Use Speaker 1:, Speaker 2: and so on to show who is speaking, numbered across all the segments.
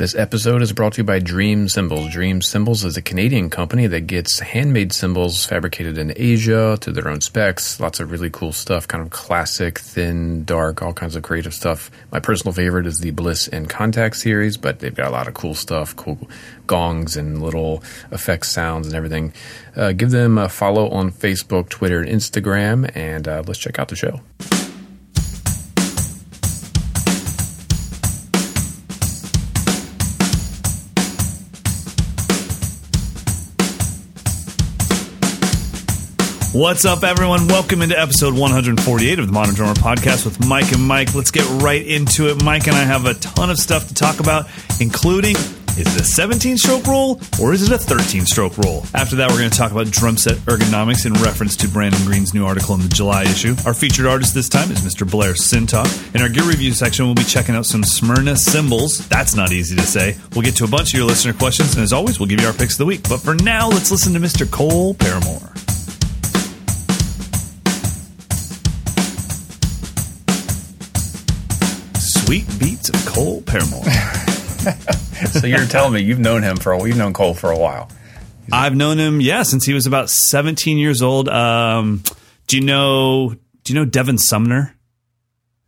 Speaker 1: This episode is brought to you by Dream Cymbals. Dream Cymbals is a Canadian company that gets handmade cymbals fabricated in Asia to their own specs. Lots of really cool stuff, kind of classic, thin, dark, all kinds of creative stuff. My personal favorite is the Bliss and Contact series, but they've got a lot of cool stuff, cool gongs and little effects sounds and everything. Uh, give them a follow on Facebook, Twitter, and Instagram, and uh, let's check out the show.
Speaker 2: What's up, everyone? Welcome into episode 148 of the Modern Drummer Podcast with Mike and Mike. Let's get right into it. Mike and I have a ton of stuff to talk about, including is it a 17 stroke roll or is it a 13 stroke roll? After that, we're going to talk about drum set ergonomics in reference to Brandon Green's new article in the July issue. Our featured artist this time is Mr. Blair Sinta. In our gear review section, we'll be checking out some Smyrna cymbals. That's not easy to say. We'll get to a bunch of your listener questions, and as always, we'll give you our picks of the week. But for now, let's listen to Mr. Cole Paramore. Sweet beats of Cole Paramore.
Speaker 3: so you're telling me you've known him for a, you've known Cole for a while.
Speaker 2: I've known him, yeah, since he was about 17 years old. Um, do you know? Do you know Devin Sumner?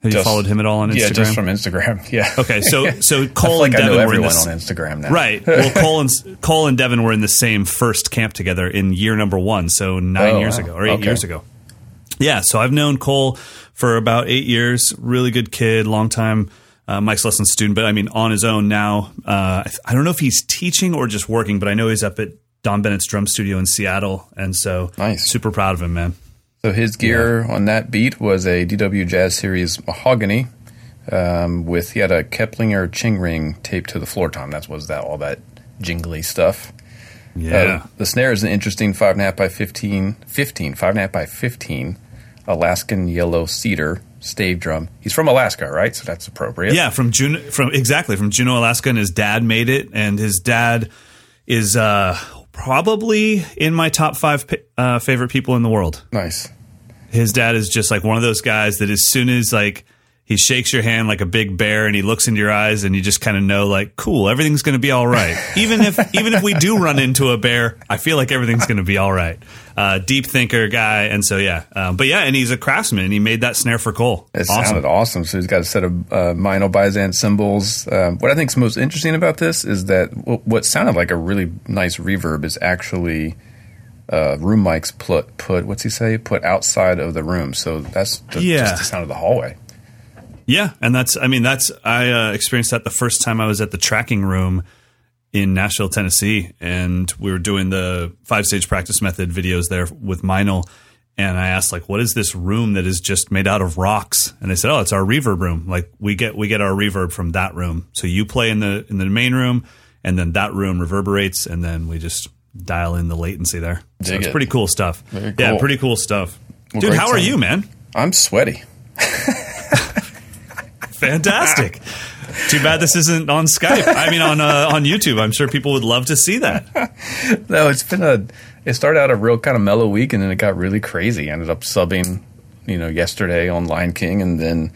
Speaker 2: Have you followed him at all on Instagram?
Speaker 3: Yeah, just from Instagram. Yeah.
Speaker 2: Okay, so so
Speaker 3: I
Speaker 2: Cole
Speaker 3: feel like
Speaker 2: and
Speaker 3: I know
Speaker 2: Devin were in this,
Speaker 3: on Instagram now.
Speaker 2: right. Well, Cole and Cole and Devin were in the same first camp together in year number one, so nine
Speaker 3: Oh,
Speaker 2: years
Speaker 3: wow.
Speaker 2: ago or eight
Speaker 3: Okay.
Speaker 2: years ago. Yeah, so I've known Cole for about eight years. Really good kid, long time uh, Mike's lesson student, but I mean on his own now. Uh, I, I don't know if he's teaching or just working, but I know he's up at Don Bennett's drum studio in Seattle, and so
Speaker 3: Nice.
Speaker 2: super proud of him, man.
Speaker 3: So his gear on that beat was a DW Jazz Series mahogany um, with he had a Keplinger ching ring taped to the floor tom. That was that all that jingly stuff.
Speaker 2: Yeah,
Speaker 3: Uh, the snare is an interesting five and a half by 15, 15, five and a half by 15 Alaskan yellow cedar stave drum. He's from Alaska, right? So that's appropriate.
Speaker 2: Yeah, from Juneau, from exactly from Juneau, Alaska, and his dad made it, and his dad is uh, probably in my top five uh, favorite people in the world.
Speaker 3: Nice.
Speaker 2: His dad is just like one of those guys that as soon as like he shakes your hand like a big bear and he looks into your eyes and you just kind of know like cool everything's going to be all right even if even if we do run into a bear i feel like everything's going to be all right uh, deep thinker guy and so yeah um, but yeah and he's a craftsman and he made that snare for cole
Speaker 3: It
Speaker 2: awesome
Speaker 3: sounded awesome. So he's got a set of uh, Meinl Byzance cymbals. Um, what I think is most interesting about this is that w- what sounded like a really nice reverb is actually uh, room mics put put what's he say put outside of the room. So that's the,
Speaker 2: Yeah.
Speaker 3: just the sound of the hallway.
Speaker 2: Yeah, and that's I mean that's I uh, experienced that the first time I was at the tracking room in Nashville, Tennessee, and we were doing the five stage practice method videos there with Meinl. And I asked like, "What is this room that is just made out of rocks?" And they said, "Oh, it's our reverb room. Like we get we get our reverb from that room. So you play in the in the main room, and then that room reverberates, and then we just dial in the latency there. so it's
Speaker 3: it.
Speaker 2: pretty cool stuff.
Speaker 3: Very
Speaker 2: Yeah, pretty cool stuff.
Speaker 3: Well,
Speaker 2: Dude, how are you, man?
Speaker 3: I'm sweaty.
Speaker 2: Fantastic. Too bad this isn't on Skype. I mean, on uh, on YouTube. I'm sure people would love to see that.
Speaker 3: No, it's been a. It started out a real kind of mellow week, and then it got really crazy. I ended up subbing, you know, yesterday on Lion King, and then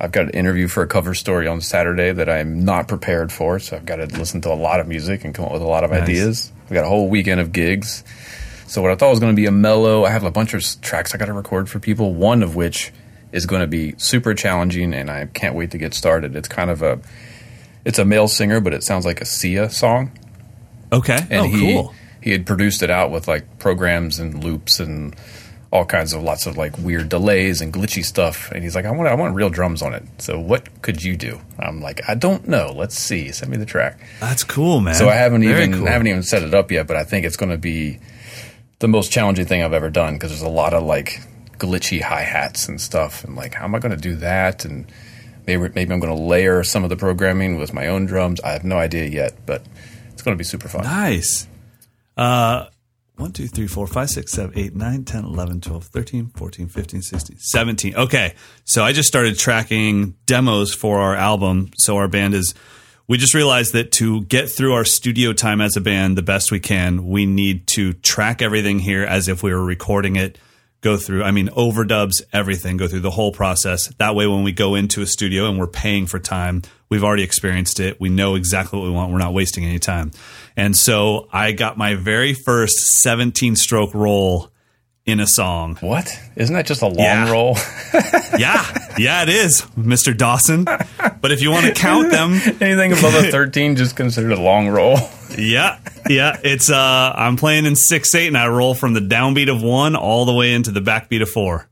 Speaker 3: I've got an interview for a cover story on Saturday that I'm not prepared for. So I've got to listen to a lot of music and come up with a lot of
Speaker 2: Nice.
Speaker 3: ideas. We got a whole weekend of gigs. So what I thought was going to be a mellow, I have a bunch of tracks I got to record for people. One of which is going to be super challenging, and I can't wait to get started. It's kind of a, it's a male singer, but it sounds like a Sia song
Speaker 2: Okay.
Speaker 3: and
Speaker 2: oh,
Speaker 3: he
Speaker 2: cool.
Speaker 3: he had produced it out with like programs and loops and all kinds of lots of like weird delays and glitchy stuff and he's like I want I want real drums on it so what could you do I'm like I don't know let's see send me the track
Speaker 2: That's cool, man.
Speaker 3: so I haven't
Speaker 2: Very
Speaker 3: even
Speaker 2: cool.
Speaker 3: I haven't even set it up yet but I think it's going to be the most challenging thing I've ever done because there's a lot of like glitchy hi hats and stuff and like how am I going to do that and maybe maybe I'm going to layer some of the programming with my own drums I have no idea yet but it's going to be super fun
Speaker 2: Nice. Uh, 1, 2, 3, 4, 5, 6, 7, 8, 9, 10, 11, 12, 13, 14, 15, 16, 17. Okay. So I just started tracking demos for our album. So our band is, we just realized that to get through our studio time as a band the best we can, we need to track everything here as if we were recording it. Go through, I mean, overdubs everything, go through the whole process. That way, when we go into a studio and we're paying for time, We've already experienced it. We know exactly what we want. We're not wasting any time. And so I got my very first 17 stroke roll in a song.
Speaker 3: What? Isn't that just a long
Speaker 2: Yeah.
Speaker 3: roll?
Speaker 2: Yeah, yeah, it is, Mr. Dawson. But if you want to count them,
Speaker 3: Anything above a 13 just considered a long roll.
Speaker 2: yeah, yeah, it's uh, I'm playing in six eight, and I roll from the downbeat of one all the way into the backbeat of four.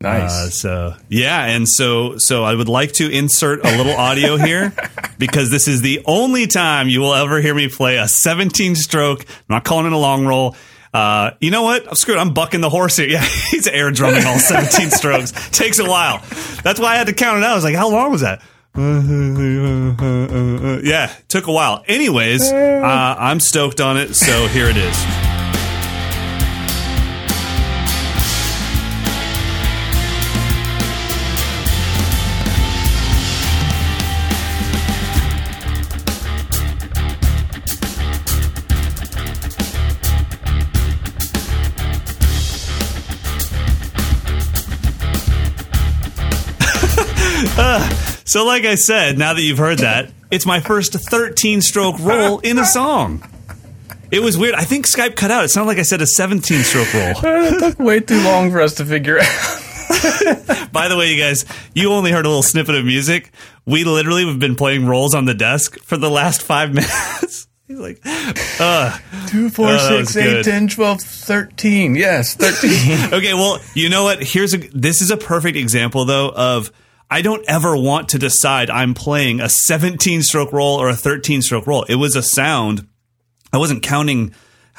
Speaker 3: Nice.
Speaker 2: Uh, so yeah, and so so I would like to insert a little audio here because this is the only time you will ever hear me play a 17 stroke. I'm not calling it a long roll. Uh, you know what? I'm screwed. I'm bucking the horse here. Yeah, he's air drumming all 17 strokes. Takes a while. That's why I had to count it out. I was like, how long was that? Yeah, took a while. Anyways, uh, I'm stoked on it. So here it is. So, like I said, now that you've heard that, it's my first 13 stroke roll in a song. It was weird. I think Skype cut out. It sounded like I said a 17 stroke roll.
Speaker 3: it took way too long for us to figure out.
Speaker 2: By the way, you guys, you only heard a little snippet of music. We literally have been playing rolls on the desk for the last five minutes. He's like, uh,
Speaker 3: 2, 4,
Speaker 2: Oh,
Speaker 3: 6, 8,
Speaker 2: good.
Speaker 3: 10, 12, 13. Yes, 13.
Speaker 2: okay, well, you know what? Here's a this is a perfect example though of I don't ever want to decide I'm playing a 17 stroke roll or a 13 stroke roll. It was a sound. I wasn't counting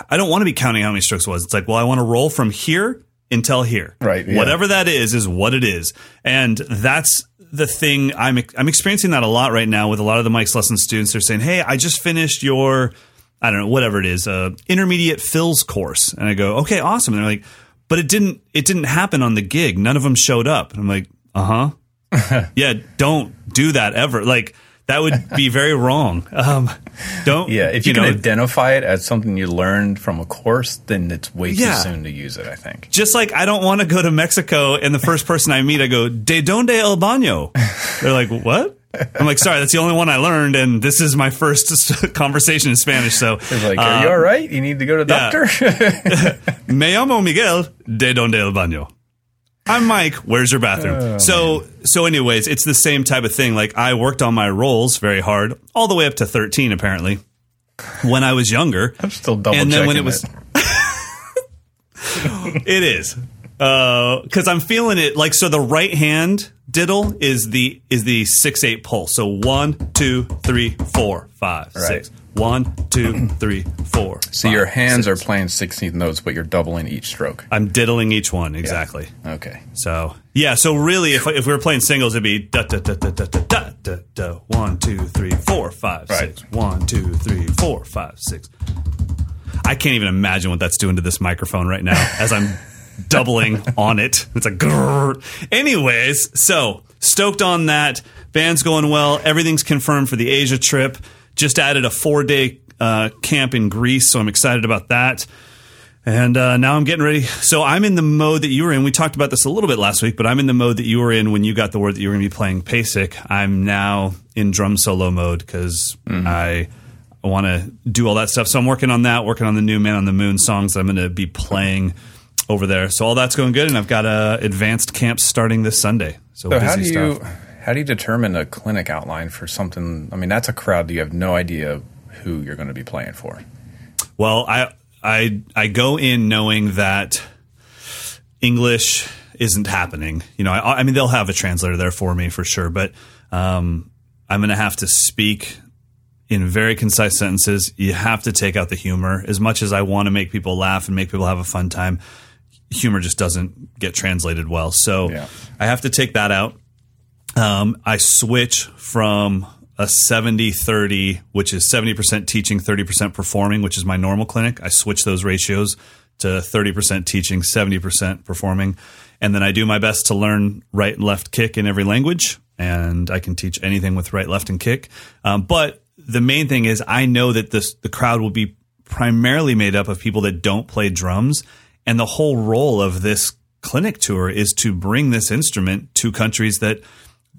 Speaker 2: I don't want to be counting how many strokes it was. It's like, well, I want to roll from here until here.
Speaker 3: Right, yeah.
Speaker 2: Whatever that is is what it is. And that's the thing I'm I'm experiencing that a lot right now with a lot of the Mike's lesson students. They're saying, "Hey, I just finished your I don't know, whatever it is, uh, intermediate fills course. And I go, okay, awesome. And they're like, but it didn't, it didn't happen on the gig. None of them showed up. And I'm like, uh huh. yeah, don't do that ever. Like that would be very wrong. Um, don't.
Speaker 3: yeah, if you, can
Speaker 2: know,
Speaker 3: identify it as something you learned from a course, then it's way
Speaker 2: Yeah.
Speaker 3: too soon to use it, I think.
Speaker 2: just like I don't want to go to Mexico and the first person I meet, I go, ¿De donde el baño? They're like, what? I'm like, sorry, that's the only one I learned, and this is my first conversation in Spanish. So,
Speaker 3: like, are
Speaker 2: uh,
Speaker 3: you all right? You need to go to the
Speaker 2: yeah.
Speaker 3: doctor?
Speaker 2: Me llamo Miguel de donde el baño. I'm Mike. Where's your bathroom? Oh, so, so, anyways, it's the same type of thing. Like I worked on my rolls very hard, all the way up to 13, apparently, when I was younger.
Speaker 3: I'm still double
Speaker 2: and then when it was, it is uh, because I'm feeling it. Like so, the right hand diddle is the is the six eight pulse. So one, two, three, four, five, six. One, two, three, four.
Speaker 3: So your hands are playing 16th notes, but you're doubling each stroke.
Speaker 2: I'm diddling each one exactly.
Speaker 3: Okay.
Speaker 2: So yeah, so really, if if we were playing singles, it'd be da da da da da da da da da one two three four five
Speaker 3: Right.
Speaker 2: six one two three four five six. I can't even imagine what that's doing to this microphone right now as I'm doubling on it. It's like grrr. Anyways, so stoked on that. Band's going well. Everything's confirmed for the Asia trip. Just added a four day uh, camp in Greece, so I'm excited about that. And uh, now I'm getting ready. So I'm in the mode that you were in. We talked about this a little bit last week, but I'm in the mode that you were in when you got the word that you were going to be playing PASIC. I'm now in drum solo mode because I want to do all that stuff. So I'm working on that, working on the new Man on the Moon songs that I'm going to be playing over there. So all that's going good, and I've got uh, advanced camps starting this Sunday. So,
Speaker 3: So
Speaker 2: busy
Speaker 3: how do you
Speaker 2: stuff.
Speaker 3: How do you determine a clinic outline for something? I mean, that's a crowd that you have no idea who you're going to be playing for.
Speaker 2: Well, I I I go in knowing that English isn't happening. You know, I, I mean they'll have a translator there for me for sure, but um, I'm going to have to speak in very concise sentences. You have to take out the humor. As much as I want to make people laugh and make people have a fun time, humor just doesn't get translated well. So
Speaker 3: Yeah.
Speaker 2: I have to take that out. Um, I switch from a 70 30, which is 70% teaching, 30% performing, which is my normal clinic. I switch those ratios to 30% teaching, 70% performing. And then I do my best to learn right and left kick in every language. And I can teach anything with right, left, and kick. Um, but the main thing is, I know that this, the crowd will be primarily made up of people that don't play drums. And the whole role of this clinic tour is to bring this instrument to countries that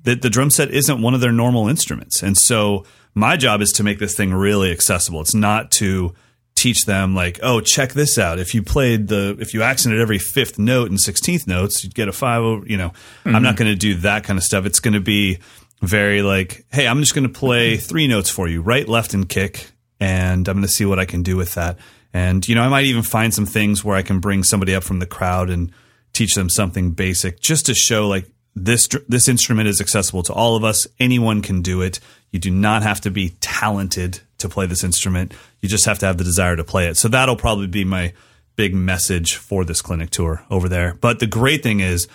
Speaker 2: that the drum set isn't one of their normal instruments. And so my job is to make this thing really accessible. It's not to teach them like, oh, check this out. If you played the, if you accented every fifth note and sixteenth notes, you'd get a five. You know, mm-hmm. I'm not going to do that kind of stuff. It's going to be very like, hey, I'm just going to play three notes for you, right, left, and kick, and I'm going to see what I can do with that. And you know, I might even find some things where I can bring somebody up from the crowd and teach them something basic, just to show like this this instrument is accessible to all of us. Anyone can do it. You do not have to be talented to play this instrument. You just have to have the desire to play it. So that'll probably be my big message for this clinic tour over there. But the great thing is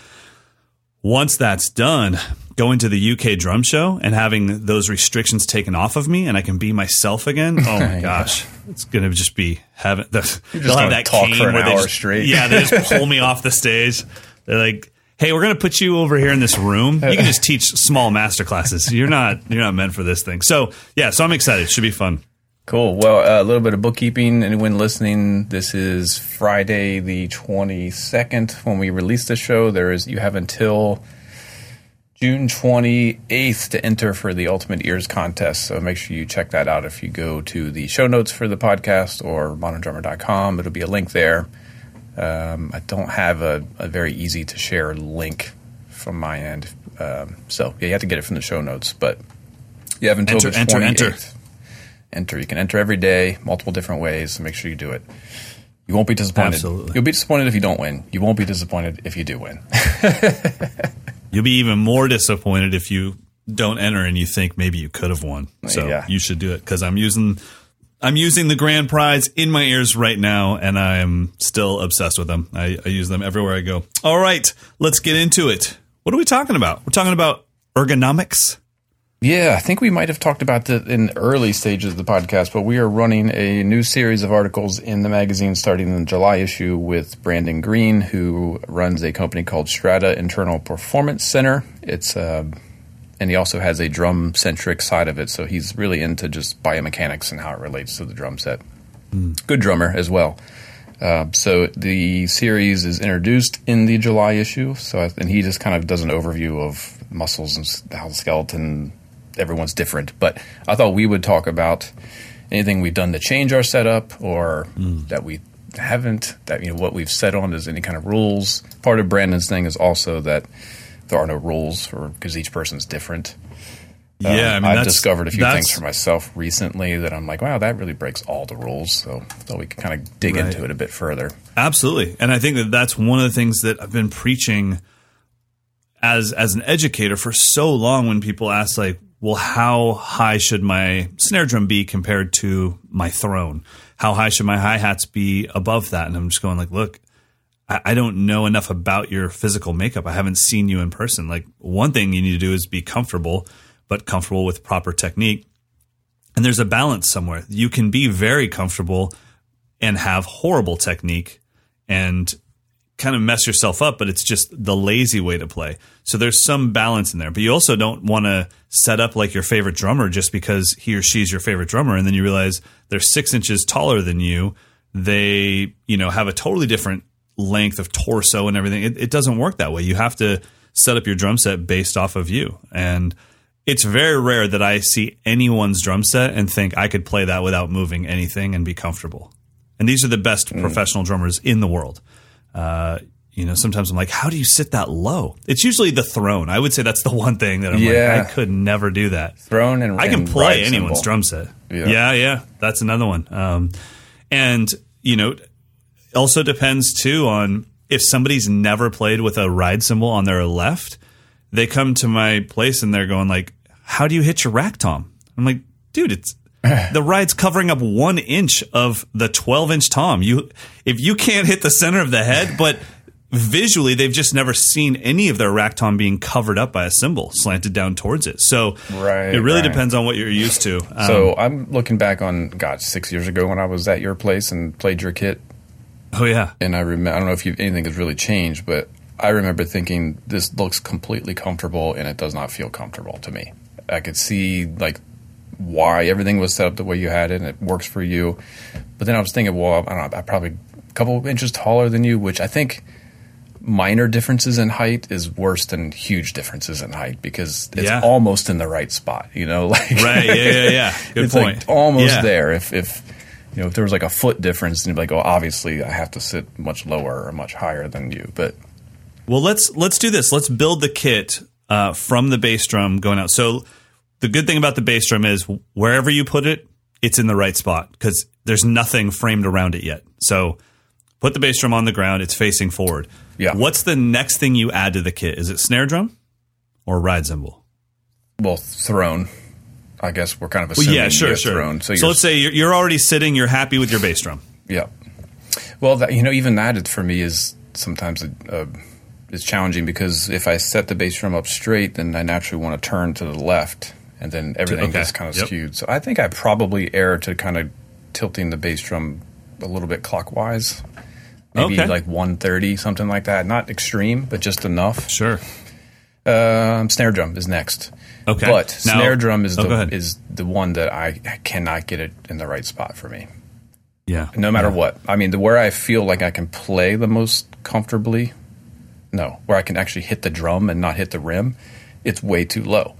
Speaker 2: once that's done, going to the UK drum show and having those restrictions taken off of me and I can be myself again. Oh my gosh. It's going to just be heaven. they'll have that
Speaker 3: talk cane for an where hour they
Speaker 2: just,
Speaker 3: straight.
Speaker 2: Yeah, they just pull me off the stage. They're like, hey, we're going to put you over here in this room. You can just teach small master classes. You're not you're not meant for this thing. So yeah, so I'm excited. It should be fun.
Speaker 3: Cool. Well, uh, a little bit of bookkeeping. Anyone listening, this is Friday the 22nd when we release the show. There is you have until June 28th to enter for the Ultimate Ears contest. So make sure you check that out if you go to the show notes for the podcast or moderndrummer.com. It'll be a link there. Um, I don't have a, a, very easy to share link from my end. Um, so yeah, you have to get it from the show notes. But you have until
Speaker 2: enter,
Speaker 3: the
Speaker 2: 28th. Enter, enter.
Speaker 3: Enter. You can enter every day, multiple different ways. So make sure you do it. You won't be disappointed.
Speaker 2: Absolutely.
Speaker 3: You'll be disappointed if you don't win. You won't be disappointed if you do win.
Speaker 2: You'll be even more disappointed if you don't enter and you think maybe you could have won. So yeah. you should do it because I'm using I'm using the grand prize in my ears right now, and I am still obsessed with them. I, I, use them everywhere I go. All right, let's get into it. What are we talking about? We're talking about ergonomics.
Speaker 3: Yeah, I think we might have talked about that in early stages of the podcast, but we are running a new series of articles in the magazine starting in the July issue with Brandon Green, who runs a company called Strata Internal Performance Center. It's uh, and he also has a drum centric side of it. So he's really into just biomechanics and how it relates to the drum set. Mm. Good drummer as well. Uh, so the series is introduced in the July issue. So and he just kind of does an overview of muscles and how the skeleton. Everyone's different, but I thought we would talk about anything we've done to change our setup or mm. that we haven't. That you know what we've set on as any kind of rules. Part of Brandon's thing is also that there are no rules because each person's different.
Speaker 2: Yeah,
Speaker 3: um,
Speaker 2: I
Speaker 3: have discovered a few things for myself recently that I'm like, wow, that really breaks all the rules. So, so we can kind of dig right. into it a bit further.
Speaker 2: Absolutely, and I think that that's one of the things that I've been preaching as as an educator for so long. When people ask, like, well, how high should my snare drum be compared to my throne? How high should my hi hats be above that? And I'm just going like, look, I don't know enough about your physical makeup. I haven't seen you in person. Like one thing you need to do is be comfortable, but comfortable with proper technique. And there's a balance somewhere. You can be very comfortable and have horrible technique and kind of mess yourself up, but it's just the lazy way to play. So there's some balance in there. But you also don't want to set up like your favorite drummer just because he or she's your favorite drummer. And then you realize they're six inches taller than you. They, you know, have a totally different length of torso and everything. It, it doesn't work that way. You have to set up your drum set based off of you. And it's very rare that I see anyone's drum set and think I could play that without moving anything and be comfortable. And these are the best mm. professional drummers in the world. Uh, you know, sometimes I'm like, how do you sit that low? It's usually the throne. I would say that's the one thing that I'm yeah. like, I could never do that.
Speaker 3: Throne and
Speaker 2: I can play anyone's symbol. drum set. Yeah. yeah, yeah, that's another one. Um, and you know, also depends too on if somebody's never played with a ride cymbal on their left, they come to my place and they're going like, "How do you hit your rack tom?" I'm like, "Dude, it's the ride's covering up one inch of the 12 inch tom. You if you can't hit the center of the head, but visually they've just never seen any of their rack tom being covered up by a cymbal slanted down towards it. So
Speaker 3: right,
Speaker 2: it really
Speaker 3: right.
Speaker 2: depends on what you're used to.
Speaker 3: Um, so I'm looking back on God six years ago when I was at your place and played your kit.
Speaker 2: Oh yeah.
Speaker 3: And I remember I don't know if you, anything has really changed, but I remember thinking this looks completely comfortable and it does not feel comfortable to me. I could see like why everything was set up the way you had it and it works for you. But then I was thinking, well, I don't know, I'm probably a couple inches taller than you, which I think minor differences in height is worse than huge differences in height because it's
Speaker 2: Yeah.
Speaker 3: almost in the right spot. You know, like
Speaker 2: Right. Yeah. Yeah. Yeah. Good
Speaker 3: it's
Speaker 2: point.
Speaker 3: like almost
Speaker 2: Yeah.
Speaker 3: there. If if you know if there was like a foot difference, then you'd be like, oh, obviously I have to sit much lower or much higher than you. But
Speaker 2: Well, let's let's do this. Let's build the kit uh, from the bass drum going out. So the good thing about the bass drum is wherever you put it, it's in the right spot because there's nothing framed around it yet. So put the bass drum on the ground; it's facing forward.
Speaker 3: Yeah.
Speaker 2: What's the next thing you add to the kit? Is it snare drum or ride cymbal?
Speaker 3: well, throne. I guess we're kind of
Speaker 2: Well,
Speaker 3: assuming
Speaker 2: yeah, sure, sure.
Speaker 3: Throne. So,
Speaker 2: So, let's say you're, you're already sitting, you're happy with your bass drum.
Speaker 3: yeah. Well, that, you know, even that for me is sometimes a, a, is challenging because if I set the bass drum up straight, then I naturally want to turn to the left, and then everything
Speaker 2: okay.
Speaker 3: gets kind of
Speaker 2: Yep.
Speaker 3: skewed. So I think I probably err to kind of tilting the bass drum a little bit clockwise, maybe
Speaker 2: Okay.
Speaker 3: like 130, something like that. Not extreme, but just enough.
Speaker 2: Sure.
Speaker 3: Um, snare drum is next.
Speaker 2: Okay.
Speaker 3: But
Speaker 2: Now-
Speaker 3: snare drum is
Speaker 2: Oh,
Speaker 3: the is the one that I cannot get it in the right spot for me.
Speaker 2: Yeah.
Speaker 3: No matter what. I mean, the where I feel like I can play the most comfortably, no, where I can actually hit the drum and not hit the rim, it's way too low.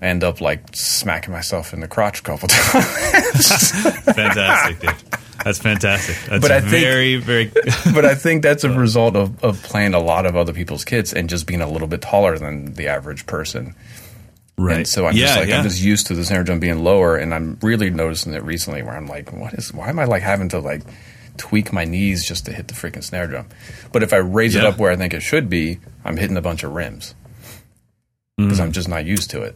Speaker 3: I end up like smacking myself in the crotch a couple times.
Speaker 2: Fantastic, dude. That's fantastic. That's
Speaker 3: But I think-
Speaker 2: very, very.
Speaker 3: but I think that's a result of, of playing a lot of other people's kids and just being a little bit taller than the average person.
Speaker 2: Right.
Speaker 3: And so I'm
Speaker 2: yeah,
Speaker 3: just like
Speaker 2: yeah.
Speaker 3: I'm just used to the snare drum being lower, and I'm really noticing it recently where I'm like, what is? Why am I like having to like tweak my knees just to hit the freaking snare drum? But if I raise it up where I think it should be, I'm hitting a bunch of rims because
Speaker 2: Mm.
Speaker 3: I'm just not used to it.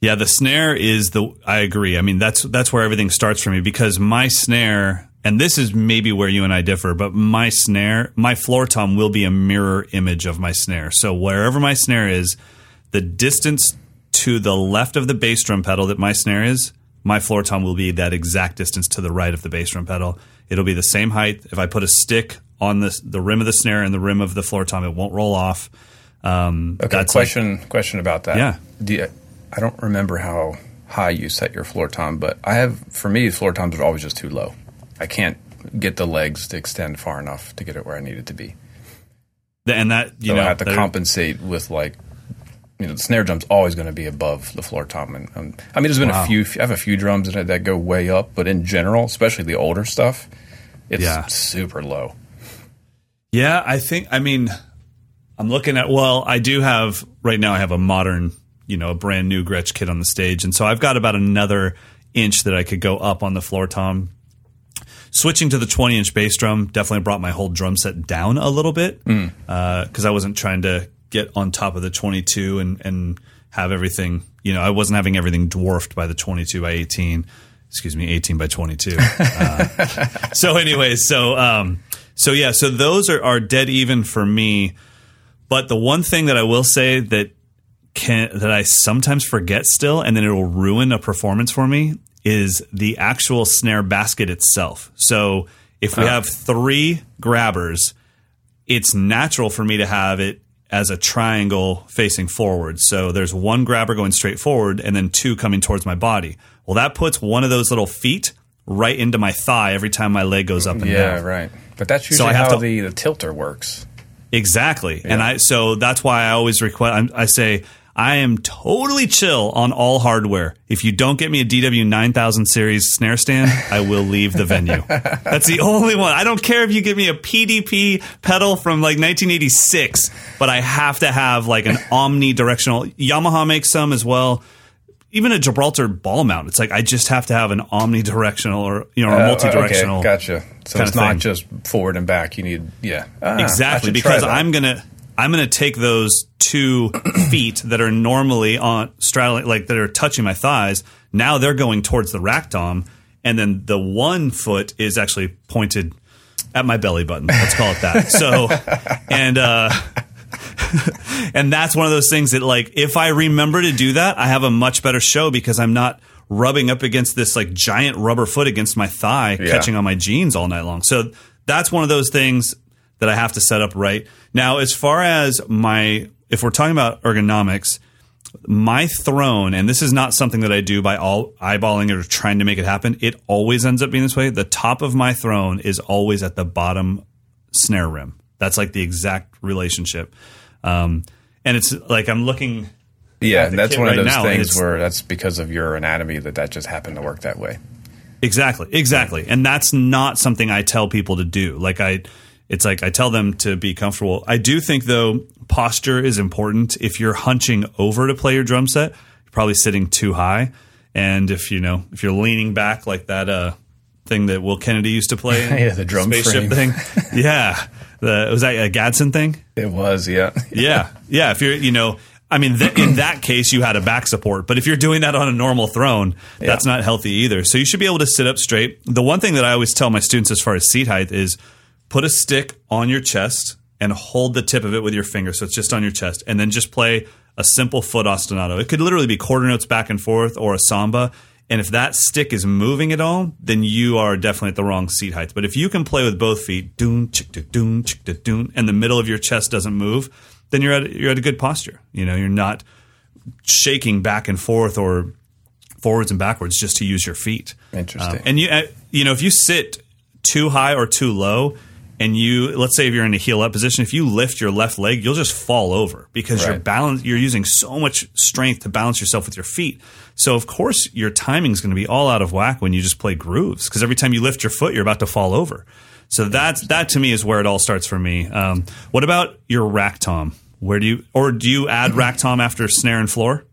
Speaker 2: Yeah, the snare is the. I agree. I mean, that's that's where everything starts for me because my snare, and this is maybe where you and I differ, but my snare, my floor tom will be a mirror image of my snare. So wherever my snare is, the distance to the left of the bass drum pedal that my snare is, my floor tom will be that exact distance to the right of the bass drum pedal. It'll be the same height. If I put a stick on the the rim of the snare and the rim of the floor tom, it won't roll off. Um,
Speaker 3: Okay,
Speaker 2: that's like-
Speaker 3: question question about that.
Speaker 2: Yeah.
Speaker 3: Do you, I don't remember how high you set your floor tom, but I have for me floor toms are always just too low. I can't get the legs to extend far enough to get it where I need it to be.
Speaker 2: and that you
Speaker 3: So
Speaker 2: know
Speaker 3: I have to compensate with like, you know, the snare drum's always going to be above the floor tom. And, and I mean, there's been
Speaker 2: Wow.
Speaker 3: a few. I have a few drums that, that go way up, but in general, especially the older stuff, it's
Speaker 2: Yeah.
Speaker 3: super low.
Speaker 2: Yeah, I think. I mean, I'm looking at. Well, I do have right now. I have a modern, you know, a brand new Gretsch kit on the stage, and so I've got about another inch that I could go up on the floor tom. Switching to the 20 inch bass drum definitely brought my whole drum set down a little bit hmm. uh, because I wasn't trying to get on top of the 22 and and have everything. You know, I wasn't having everything dwarfed by the 22 by 18. Excuse me, 18 by 22. so anyways so um so yeah so those are, are dead even for me but the one thing that i will say that can that i sometimes forget still and then it'll ruin a performance for me is the actual snare basket itself so if we have three grabbers it's natural for me to have it as a triangle facing forward. So there's one grabber going straight forward and then two coming towards my body. Well, that puts one of those little feet right into my thigh every time my leg goes up and
Speaker 3: Yeah,
Speaker 2: down.
Speaker 3: Yeah, right. But that's usually So
Speaker 2: I have
Speaker 3: how
Speaker 2: to-
Speaker 3: the, the tilter works.
Speaker 2: Exactly. And I so that's why I always request I say I am totally chill on all hardware. If you don't get me a DW 9000 series snare stand, I will leave the venue. That's the only one. I don't care if you give me a PDP pedal from like 1986, but I have to have like an omnidirectional. Yamaha makes some as well. Even a Gibraltar ball mount. It's like I just have to have an omnidirectional or you know, or
Speaker 3: Uh,
Speaker 2: multi-directional.
Speaker 3: Okay, gotcha. So it's not
Speaker 2: thing.
Speaker 3: just forward and back. You need, yeah. Ah,
Speaker 2: exactly because. I'm gonna I'm gonna take those two feet that are normally on straddling like that are touching my thighs. Now they're going towards the rack tom, and then the one foot is actually pointed at my belly button. Let's call it that. So, and uh, and that's one of those things that like if I remember to do that, I have a much better show because I'm not rubbing up against this like giant rubber foot against my thigh,
Speaker 3: Yeah.
Speaker 2: catching on my jeans all night long. So that's one of those things that I have to set up right. Now, as far as my, if we're talking about ergonomics, my throne, and this is not something that I do by all eyeballing it or trying to make it happen. It always ends up being this way. The top of my throne is always at the bottom snare rim. That's like the exact relationship. Um, and it's like I'm looking.
Speaker 3: Yeah, that's one of those things where that's because of your anatomy that that just happened to work that way.
Speaker 2: Exactly, exactly, and that's not something I tell people to do. Like I, it's like I tell them to be comfortable. I do think though posture is important. If you're hunching over to play your drum set, you're probably sitting too high, and if you know if you're leaning back like that uh, thing that Will Kennedy used to play,
Speaker 3: Yeah, the drum
Speaker 2: spaceship
Speaker 3: frame.
Speaker 2: thing, yeah, the was that a Gadsden thing?
Speaker 3: It was, yeah.
Speaker 2: Yeah, yeah. If you're, you know, I mean, th- in that case, you had a back support. But if you're doing that on a normal throne, that's not healthy either. So you should be able to sit up straight. The one thing that I always tell my students as far as seat height is put a stick on your chest and hold the tip of it with your finger, so it's just on your chest, and then just play a simple foot ostinato. It could literally be quarter notes back and forth or a samba. And if that stick is moving at all, then you are definitely at the wrong seat height. But if you can play with both feet, doon, chick, doon, chick, doon, and the middle of your chest doesn't move, then you're at you're at a good posture. You know, you're not shaking back and forth or forwards and backwards just to use your feet.
Speaker 3: Interesting.
Speaker 2: Um, and you uh, you know if you sit too high or too low, and you let's say if you're in a heel up position, if you lift your left leg, you'll just fall over because you're
Speaker 3: Right.
Speaker 2: balance you're using so much strength to balance yourself with your feet. So of course your timing is going to be all out of whack when you just play grooves because every time you lift your foot, you're about to fall over. So that's that to me is where it all starts for me. Um, what about your rack tom? Where do you or do you add rack tom after snare and floor?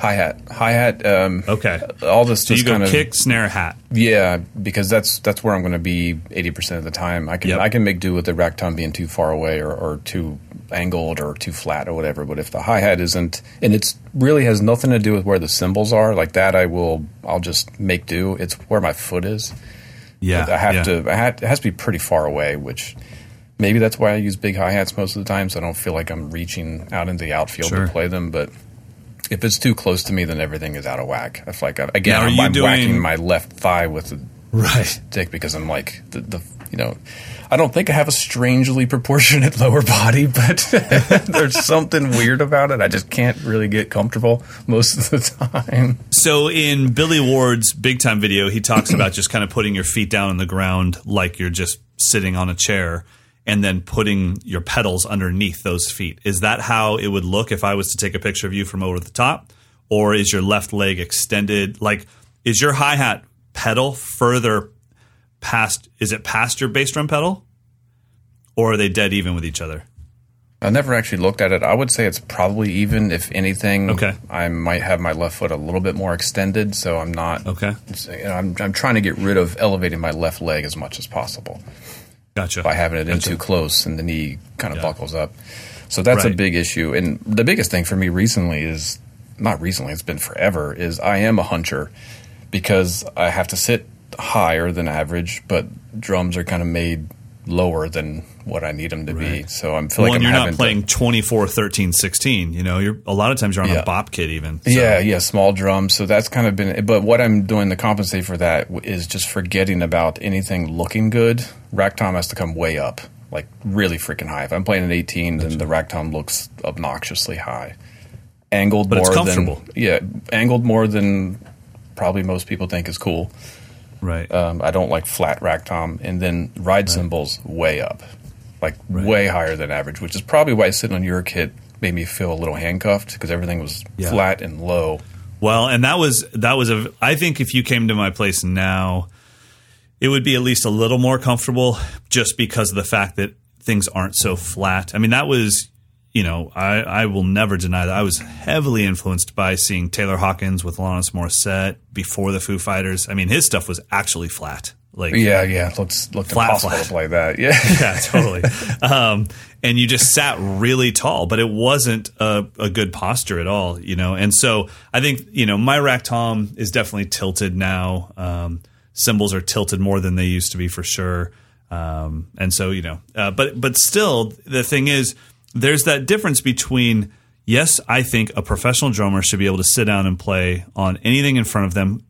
Speaker 3: Hi hat, hi hat. Um,
Speaker 2: Okay.
Speaker 3: all this
Speaker 2: So
Speaker 3: just
Speaker 2: you go
Speaker 3: of
Speaker 2: kick, snare, hat.
Speaker 3: yeah, because that's that's where I'm going to be eighty percent of the time. I can
Speaker 2: Yep.
Speaker 3: I can make do with the rack tom being too far away or, or too angled or too flat or whatever. But if the hi hat isn't, and it's really has nothing to do with where the cymbals are, like that, I will I'll just make do. It's where my foot is.
Speaker 2: Yeah.
Speaker 3: I have
Speaker 2: yeah.
Speaker 3: to. I have, it has to be pretty far away, which maybe that's why I use big hi hats most of the time, so I don't feel like I'm reaching out into the outfield
Speaker 2: Sure.
Speaker 3: to play them. But if it's too close to me, then everything is out of whack. I feel like I, again,
Speaker 2: Now,
Speaker 3: I'm, I'm
Speaker 2: doing-
Speaker 3: whacking my left thigh with the
Speaker 2: Right.
Speaker 3: stick because I'm like the, the you know. I don't think I have a strangely proportionate lower body, but there's something weird about it. I just can't really get comfortable most of the time.
Speaker 2: So in Billy Ward's big time video, he talks about just kind of putting your feet down on the ground like you're just sitting on a chair and then putting your pedals underneath those feet. Is that how it would look if I was to take a picture of you from over the top? Or is your left leg extended? Like, is your hi hat pedal further past, is it past your bass drum pedal? Or are they dead even with each other?
Speaker 3: I never actually looked at it. I would say it's probably even. If anything,
Speaker 2: Okay.
Speaker 3: I might have my left foot a little bit more extended, so I'm not.
Speaker 2: Okay.
Speaker 3: you know, I'm, I'm trying to get rid of elevating my left leg as much as possible
Speaker 2: Gotcha.
Speaker 3: by having it in too close, and the knee kind of buckles up. So that's a big issue. And the biggest thing for me recently is not recently; it's been forever. Is I am a huncher because I have to sit higher than average, but drums are kind of made lower than what I need them to be. So I'm feel
Speaker 2: well,
Speaker 3: like I'm
Speaker 2: you're not
Speaker 3: to-
Speaker 2: playing 24, 13, 16. You know, you're a lot of times you're on
Speaker 3: Yeah.
Speaker 2: a bop kit even. So-
Speaker 3: Yeah, yeah, small drums. So that's kind of been. But what I'm doing to compensate for that is just forgetting about anything looking good. Rack tom has to come way up, like really freaking high. If I'm playing an 18, then the rack tom looks obnoxiously high. Angled
Speaker 2: But
Speaker 3: more
Speaker 2: it's comfortable.
Speaker 3: than yeah, angled more than probably most people think is cool.
Speaker 2: Right.
Speaker 3: Um, I don't like flat rack tom, and then ride cymbals way up, like way higher than average, which is probably why sitting on your kit made me feel a little handcuffed because everything was
Speaker 2: Yeah.
Speaker 3: flat and low.
Speaker 2: Well, and that was that was a. I think if you came to my place now, it would be at least a little more comfortable, just because of the fact that things aren't so flat. I mean, that was, you know, I I will never deny that I was heavily influenced by seeing Taylor Hawkins with Alanis Morissette before the Foo Fighters. I mean, his stuff was actually flat. Like
Speaker 3: Yeah, yeah. Looks looked
Speaker 2: Flat,
Speaker 3: impossible
Speaker 2: flat.
Speaker 3: to play that. Yeah.
Speaker 2: yeah, totally. Um, and you just sat really tall, but it wasn't a, a good posture at all, you know. And so I think you know my rack tom is definitely tilted now. Um, cymbals are tilted more than they used to be for sure. Um, and so you know, uh, but but still, the thing is, there's that difference between yes, I think a professional drummer should be able to sit down and play on anything in front of them,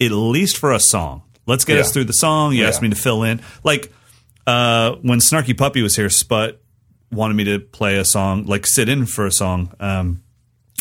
Speaker 2: at least for a song. Let's get
Speaker 3: Yeah.
Speaker 2: us through the song. You asked me to fill in, like uh, when Snarky Puppy was here, Sput wanted me to play a song, like sit in for a song. Um,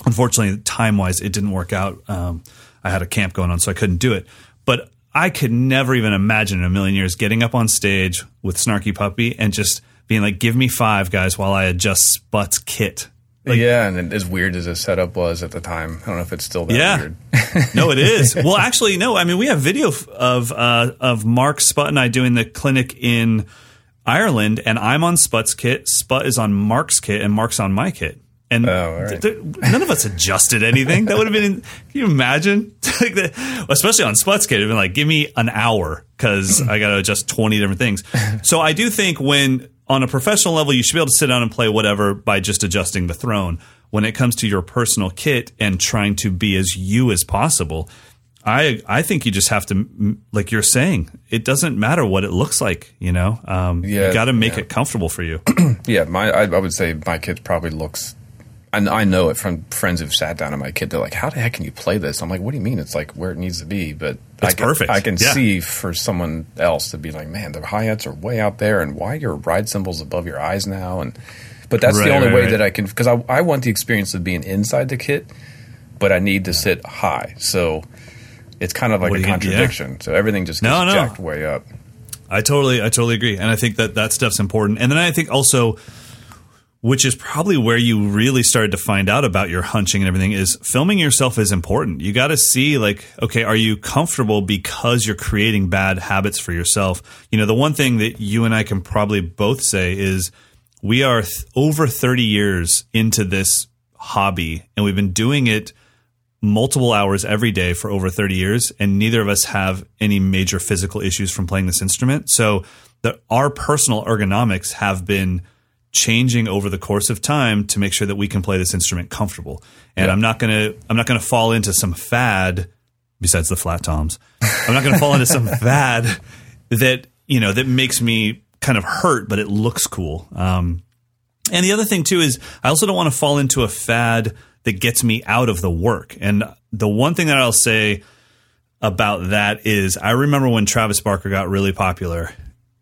Speaker 2: unfortunately, time wise, it didn't work out. Um, I had a camp going on, so I couldn't do it. But I could never even imagine in a million years getting up on stage with Snarky Puppy and just being like, "Give me five guys while I adjust Sput's kit." Like,
Speaker 3: yeah, and as weird as the setup was at the time, I don't know if it's still that
Speaker 2: Yeah.
Speaker 3: weird.
Speaker 2: no, it is. Well, actually, no. I mean, we have video of uh, of Mark Sput and I doing the clinic in Ireland, and I'm on Sput's kit. Sput is on Mark's kit, and Mark's on my kit. And
Speaker 3: Oh, right.
Speaker 2: th- th- none of us adjusted anything. That would have been. Can you imagine? like that, especially on Sput's kit, it'd been like, give me an hour because I got to adjust twenty different things. So I do think when on a professional level, you should be able to sit down and play whatever by just adjusting the throne. When it comes to your personal kit and trying to be as you as possible, I I think you just have to, like you're saying, it doesn't matter what it looks like. You know, um,
Speaker 3: Yeah,
Speaker 2: you got to make
Speaker 3: yeah.
Speaker 2: it comfortable for you.
Speaker 3: Yeah, my I, I would say my kit probably looks. I, I know it from friends who've sat down on my kid. They're like, "How the heck can you play this?" I'm like, "What do you mean? It's like where it needs to be." But I can,
Speaker 2: perfect.
Speaker 3: I can
Speaker 2: Yeah.
Speaker 3: see for someone else to be like, "Man, the hi hats are way out there, and why are your ride cymbals above your eyes now?" And but that's
Speaker 2: Right,
Speaker 3: the only
Speaker 2: right,
Speaker 3: way
Speaker 2: right.
Speaker 3: that I can because I, I want the experience of being inside the kit, but I need to sit high. So it's kind of like
Speaker 2: What
Speaker 3: a
Speaker 2: get- yeah.
Speaker 3: contradiction. So everything just gets
Speaker 2: No, no.
Speaker 3: jacked way up.
Speaker 2: I totally, I totally agree, and I think that that stuff's important. And then I think also, which is probably where you really started to find out about your hunching and everything, is filming yourself is important. You got to see like, okay, are you comfortable because you're creating bad habits for yourself? You know, the one thing that you and I can probably both say is we are th- over 30 years into this hobby, and we've been doing it multiple hours every day for over 30 years and neither of us have any major physical issues from playing this instrument so the, our personal ergonomics have been changing over the course of time to make sure that we can play this instrument comfortable. And i'm not going to i'm not to fall into some fad besides the flat toms. I'm not going to fall into some fad that you know that makes me kind of hurt but it looks cool. Um, and the other thing too is I also don't want to fall into a fad that gets me out of the work. And the one thing that I'll say about that is I remember when Travis Barker got really popular,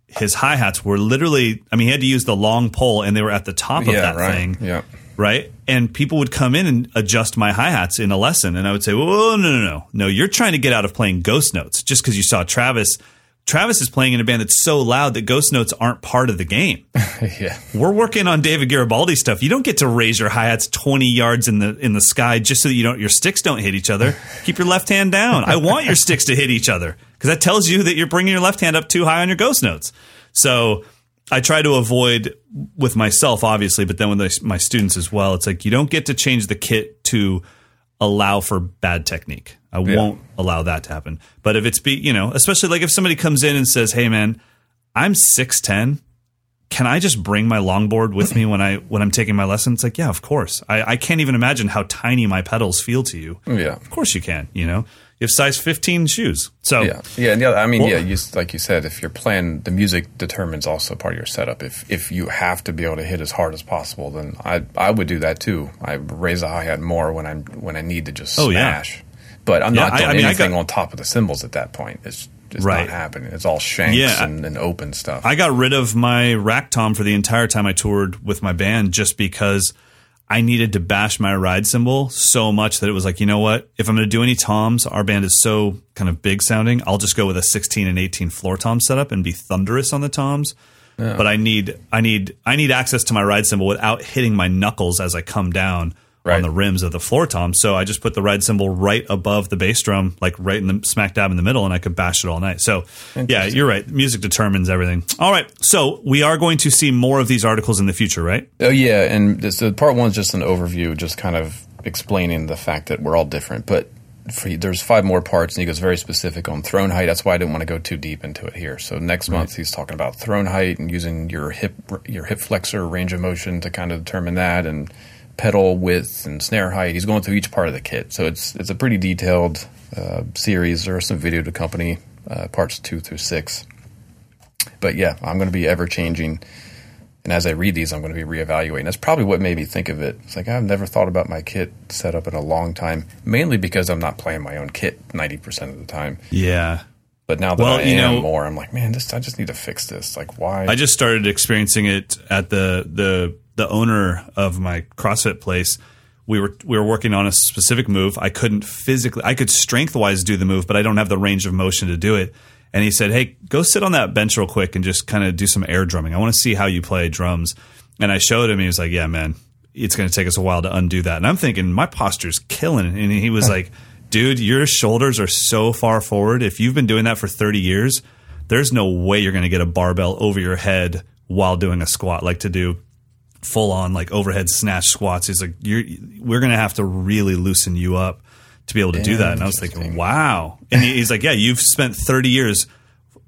Speaker 2: his hi hats were literally, I mean, he had to use the long pole and they were at the top of
Speaker 3: yeah,
Speaker 2: that
Speaker 3: right.
Speaker 2: thing.
Speaker 3: Yeah.
Speaker 2: Right. And people would come in and adjust my hi hats in a lesson. And I would say, well, no, no, no. No, you're trying to get out of playing ghost notes just because you saw Travis. Travis is playing in a band that's so loud that ghost notes aren't part of the game
Speaker 3: yeah.
Speaker 2: we're working on David Garibaldi stuff. You don't get to raise your hi hats twenty yards in the in the sky just so that you don't your sticks don't hit each other. Keep your left hand down. I want your sticks to hit each other because that tells you that you're bringing your left hand up too high on your ghost notes. So I try to avoid with myself, obviously, but then with my- my students as well. It's like you don't get to change the kit to allow for bad technique. I won't allow that to happen. But if it's be you know, especially like if somebody comes in and says, "Hey, man." I'm 6'10 can I just bring my longboard with me when I when I'm taking my lesson? It's like, yeah, of course. I, I can't even imagine how tiny my pedals feel to you.
Speaker 3: Oh, yeah.
Speaker 2: Of course you can. You know, you have size 15 shoes. So
Speaker 3: Yeah, yeah, and other, I mean,
Speaker 2: Well-
Speaker 3: yeah, you, like you said, if you're playing, the music determines also part of your setup. If if you have to be able to hit as hard as possible, then I I would do that too. I raise the hi hat more when I'm when I need to just
Speaker 2: Oh, yeah.
Speaker 3: But I'm
Speaker 2: Yeah,
Speaker 3: not doing
Speaker 2: I mean,
Speaker 3: anything
Speaker 2: got-
Speaker 3: on top of the cymbals at that point. It's it's
Speaker 2: Right.
Speaker 3: not happening. It's all shanks
Speaker 2: Yeah,
Speaker 3: and, and open stuff.
Speaker 2: I got rid of my rack tom for the entire time I toured with my band just because I needed to bash my ride cymbal so much that it was like, you know what? If I'm going to do any toms, our band is so kind of big sounding. I'll just go with a 16 and 18 floor tom setup and be thunderous on the toms. But I need, I need, I need access to my ride cymbal without hitting my knuckles as I come down on the rims of the floor tom. So I just put the ride cymbal right above the bass drum, like right in the smack dab in the middle, and I could bash it all night. So yeah, you're right. Music determines everything. All right. So we are going to see more of these articles in the future, right?
Speaker 3: Oh yeah, and this, so part one is just an overview, just kind of explaining the fact that we're all different. But for, there's five more parts, and he goes very specific on throne height. That's why I didn't want to go too deep into it here. So next month he's talking about throne height and using your hip your hip flexor range of motion to kind of determine that, and pedal width and snare height. He's going through each part of the kit, so it's it's a pretty detailed uh, series. There are some video to accompany uh, parts two through six. But yeah, I'm going to be ever changing. And as I read these, I'm going to be reevaluating. That's probably what made me think of it. It's like I've never thought about my kit setup in a long time, mainly because I'm not playing my own kit 90% of the time.
Speaker 2: Yeah.
Speaker 3: But now that
Speaker 2: Well,
Speaker 3: I
Speaker 2: you
Speaker 3: am
Speaker 2: know-
Speaker 3: more, I'm like, man, this I just need to fix this. Like, why?
Speaker 2: I just started experiencing it at the the the owner of my CrossFit place. We were we were working on a specific move. I couldn't physically I could strength wise do the move, but I don't have the range of motion to do it. and he said, "Hey, go sit on that bench real quick and just kind of do some air drumming. I want to see how you play drums." And I showed him. He was like, "Yeah, man, it's going to take us a while to undo that." And I'm thinking, my posture's killing. And he was like, "Dude, your shoulders are so far forward. If you've been doing that for 30 years, there's no way you're going to get a barbell over your head while doing a squat. Like to do full on like overhead snatch squats. He's like, you're, we're going to have to really loosen you up to be able to do that. And I was thinking, wow. And he's like, yeah, you've spent 30 years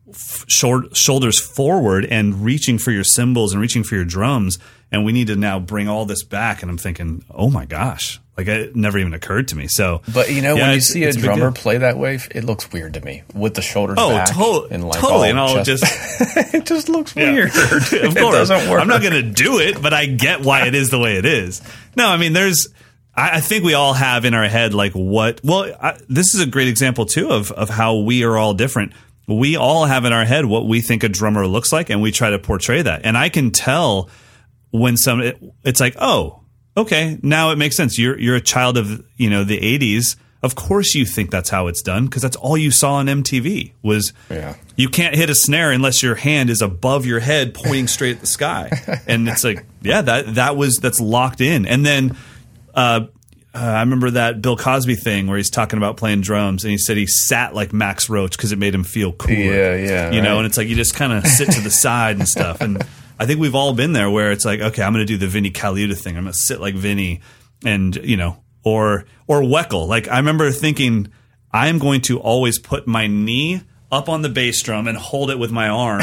Speaker 2: f- short, shoulders forward and reaching for your cymbals and reaching for your drums. And we need to now bring all this back. And I'm thinking, oh my gosh, like it never even occurred to me. So,
Speaker 3: But you know,
Speaker 2: yeah,
Speaker 3: when you see a drummer play that way, it looks weird to me with the shoulders
Speaker 2: Oh,
Speaker 3: back
Speaker 2: to-
Speaker 3: and like
Speaker 2: totally.
Speaker 3: all
Speaker 2: And I'll just
Speaker 3: it just looks
Speaker 2: Yeah.
Speaker 3: weird.
Speaker 2: of
Speaker 3: It
Speaker 2: course,
Speaker 3: doesn't work.
Speaker 2: I'm not going to do it, but I get why it is the way it is. No, I mean, there's. I, I think we all have in our head like what. Well, I, this is a great example too of of how we are all different. We all have in our head what we think a drummer looks like, and we try to portray that. And I can tell when some. It, it's like, oh, okay, now it makes sense. You're you're a child of you know the '80s. Of course, you think that's how it's done because that's all you saw on MTV was
Speaker 3: Yeah.
Speaker 2: you can't hit a snare unless your hand is above your head pointing straight at the sky and it's like yeah that that was that's locked in and then uh, uh, I remember that Bill Cosby thing where he's talking about playing drums and he said he sat like Max Roach because it made him feel cool.
Speaker 3: Yeah, yeah,
Speaker 2: You know, and it's like you just kind of sit to the side and stuff. And I think we've all been there where it's like, okay, I'm going to do the Vinnie Colaiuta thing. I'm going to sit like Vinnie and, you know, or, or Weckl. Like I remember thinking, I'm going to always put my knee up on the bass drum and hold it with my arm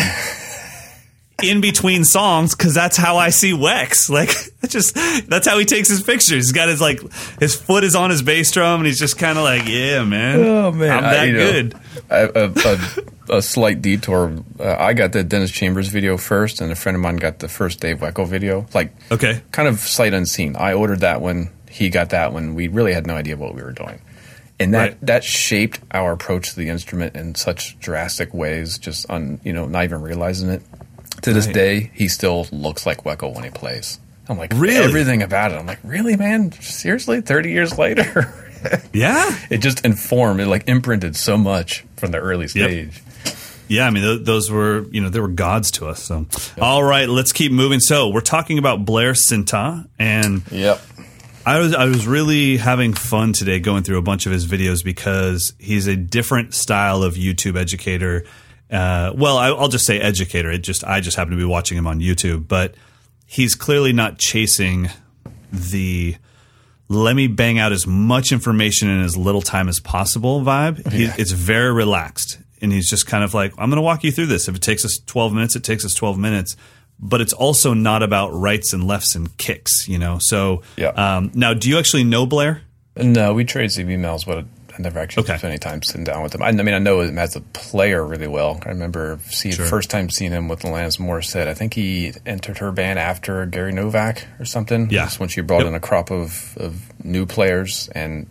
Speaker 2: in between songs because that's how I see Wex. Like that's just that's how he takes his pictures. He's got his like his foot is on his bass drum and he's just kind of like, yeah, man,
Speaker 3: Oh man,
Speaker 2: I'm
Speaker 3: I-
Speaker 2: that
Speaker 3: know,
Speaker 2: good.
Speaker 3: A, a, a, a slight detour. Uh, I got the Dennis Chambers video first, and a friend of mine got the first Dave Weckl video. Like,
Speaker 2: Okay.
Speaker 3: kind of sight unseen. I ordered that one. He got that one. We really had no idea what we were doing, and that
Speaker 2: Right.
Speaker 3: that shaped our approach to the instrument in such drastic ways. Just on you know, not even realizing it. To this
Speaker 2: Right.
Speaker 3: day, he still looks like Weckl when he plays. I'm like,
Speaker 2: Really?
Speaker 3: everything about it. I'm like, really, man? Seriously? Thirty years later.
Speaker 2: Yeah,
Speaker 3: it just informed it like imprinted so much from the early stage
Speaker 2: yeah. I mean, th- those were you know they were gods to us. So, all right, let's keep moving. So we're talking about Blair Sinta, and
Speaker 3: yep
Speaker 2: I was I was really having fun today going through a bunch of his videos because he's a different style of YouTube educator. Uh, well, I, I'll just say educator. It just I just happen to be watching him on YouTube, but he's clearly not chasing the let me bang out as much information in as little time as possible vibe. He, it's very relaxed, and he's just kind of like, I'm going to walk you through this. If it takes us 12 minutes, it takes us 12 minutes. But it's also not about rights and lefts and kicks, you know. So
Speaker 3: Yeah.
Speaker 2: Um, now, do you actually know Blair?
Speaker 3: no we trade some emails but i never actually
Speaker 2: Okay.
Speaker 3: spent any time sitting down with him I, I mean i know him as a player really well i remember seeing
Speaker 2: Sure.
Speaker 3: first time seeing him with Alanis Morissette. i think he entered her band after gary novak or something
Speaker 2: Yeah.
Speaker 3: When she brought
Speaker 2: Yep.
Speaker 3: in a crop of, of new players and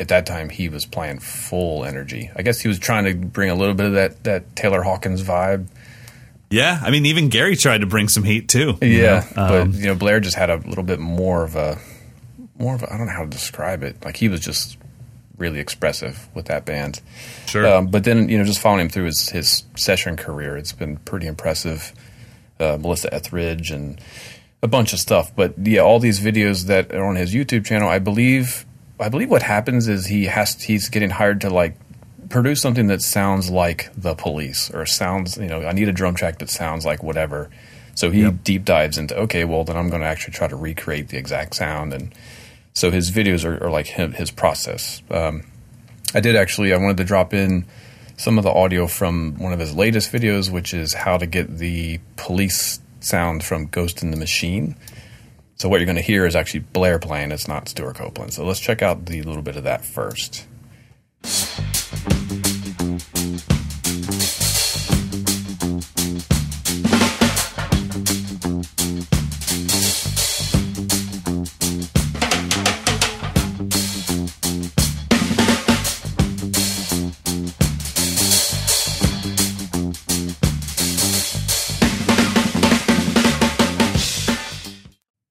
Speaker 3: at that time he was playing full energy i guess he was trying to bring a little bit of that, that taylor hawkins vibe
Speaker 2: Yeah, I mean, even Gary tried to bring some heat too.
Speaker 3: Yeah,
Speaker 2: know?
Speaker 3: but
Speaker 2: Um,
Speaker 3: you know, Blair just had a little bit more of a, more of a, I don't know how to describe it. Like he was just really expressive with that band.
Speaker 2: Sure.
Speaker 3: Um, but then you know, just following him through his his session career, it's been pretty impressive. Uh, Melissa Etheridge and a bunch of stuff. But yeah, all these videos that are on his YouTube channel, I believe, I believe what happens is he has he's getting hired to like produce something that sounds like the police or sounds you know I need a drum track that sounds like whatever. So he deep dives into okay, well then I'm going to actually try to recreate the exact sound and so his videos are, are like him, his process. Um, I did actually I wanted to drop in some of the audio from one of his latest videos, which is how to get the police sound from Ghost in the Machine. So what you're going to hear is actually Blair playing. It's not Stewart Copeland. So let's check out the little bit of that first.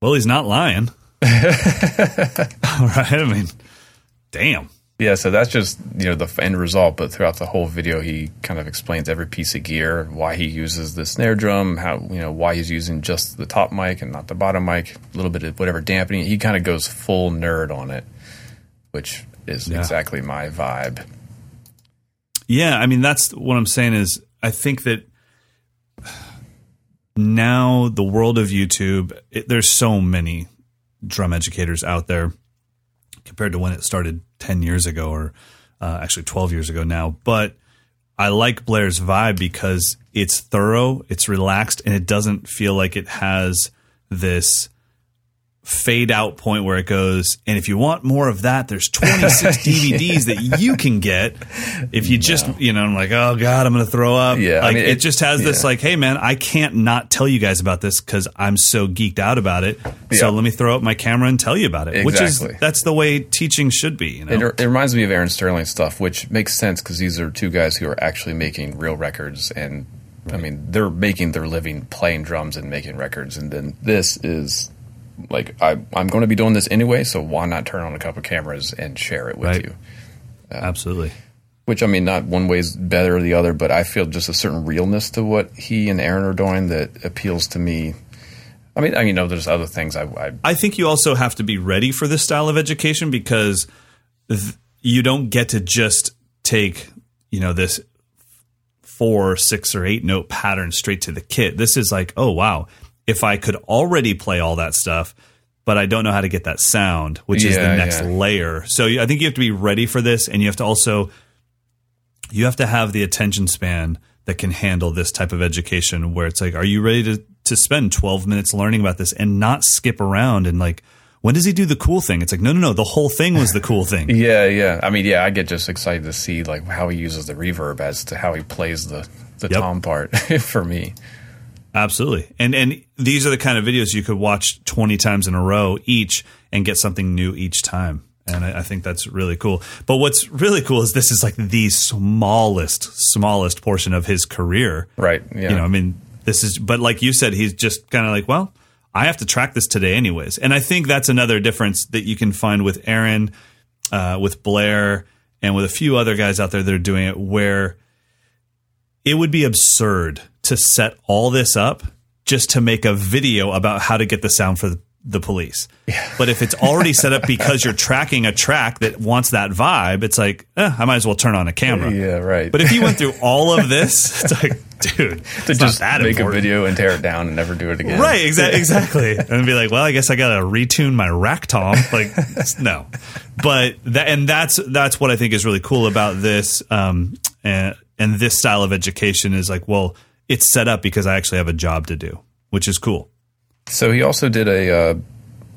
Speaker 2: Well, he's not lying. All right. I mean, damn.
Speaker 3: Yeah, so that's just you know the end result. But throughout the whole video, he kind of explains every piece of gear, why he uses the snare drum, how you know why he's using just the top mic and not the bottom mic, a little bit of whatever dampening. He kind of goes full nerd on it, which is
Speaker 2: Yeah.
Speaker 3: exactly my vibe.
Speaker 2: Yeah, I mean that's what I'm saying is I think that now the world of YouTube, it, there's so many drum educators out there compared to when it started 10 years ago or uh, actually 12 years ago now. But I like Blair's vibe because it's thorough, it's relaxed, and it doesn't feel like it has this fade out point where it goes and if you want more of that there's 26 DVDs that you can get. If you just you know I'm like oh god I'm going to throw up.
Speaker 3: Yeah, I
Speaker 2: like
Speaker 3: mean,
Speaker 2: it,
Speaker 3: it-
Speaker 2: just has this like hey man I can't not tell you guys about this cuz I'm so geeked out about it.
Speaker 3: Yeah.
Speaker 2: so let me throw up my camera and tell you about it which
Speaker 3: Exactly.
Speaker 2: is that's the way teaching should be you know?
Speaker 3: It, it reminds me of Aaron Sterling stuff, which makes sense because these are two guys who are actually making real records, and I mean they're making their living playing drums and making records, and then this is like I, I'm going to be doing this anyway, so why not turn on a couple cameras and share it with
Speaker 2: Right.
Speaker 3: you?
Speaker 2: Uh, absolutely
Speaker 3: Which I mean, not one way is better or the other, but I feel just a certain realness to what he and Aaron are doing that appeals to me. I mean, I you know, there's other things I, I
Speaker 2: I think you also have to be ready for this style of education because th- you don't get to just take, you know, this four, six, or eight note pattern straight to the kit. This is like, oh, wow. If I could already play all that stuff, but I don't know how to get that sound, which is the next
Speaker 3: yeah.
Speaker 2: layer. So I think you have to be ready for this and you have to also you have to have the attention span that can handle this type of education where it's like are you ready to to spend 12 minutes learning about this and not skip around and like when does he do the cool thing it's like no no no the whole thing was the cool thing
Speaker 3: Yeah, yeah. I mean, yeah, I get just excited to see like how he uses the reverb as to how he plays the the
Speaker 2: Yep.
Speaker 3: tom part for me.
Speaker 2: Absolutely and and these are the kind of videos you could watch 20 times in a row each and get something new each time and I, I think that's really cool but what's really cool is this is like the smallest smallest portion of his career
Speaker 3: Right. Yeah.
Speaker 2: you know, I mean, this is, but like you said, he's just kind of like, well, I have to track this today anyways. And I think that's another difference that you can find with Aaron, uh, with Blair, and with a few other guys out there that are doing it, where it would be absurd to set all this up just to make a video about how to get the sound for the, the police. But if it's already set up because you're tracking a track that wants that vibe, it's like, eh, I might as well turn on a camera.
Speaker 3: yeah, right.
Speaker 2: But if you went through all of this, it's like, dude,
Speaker 3: to just
Speaker 2: that
Speaker 3: make
Speaker 2: important.
Speaker 3: a video and tear it down and never do it again.
Speaker 2: Right, exa- exactly. and be like, well, I guess I got to retune my rack tom. Like, no, but that and that's that's what I think is really cool about this um, and and this style of education is like, well, it's set up because I actually have a job to do, which is cool.
Speaker 3: So he also did a uh,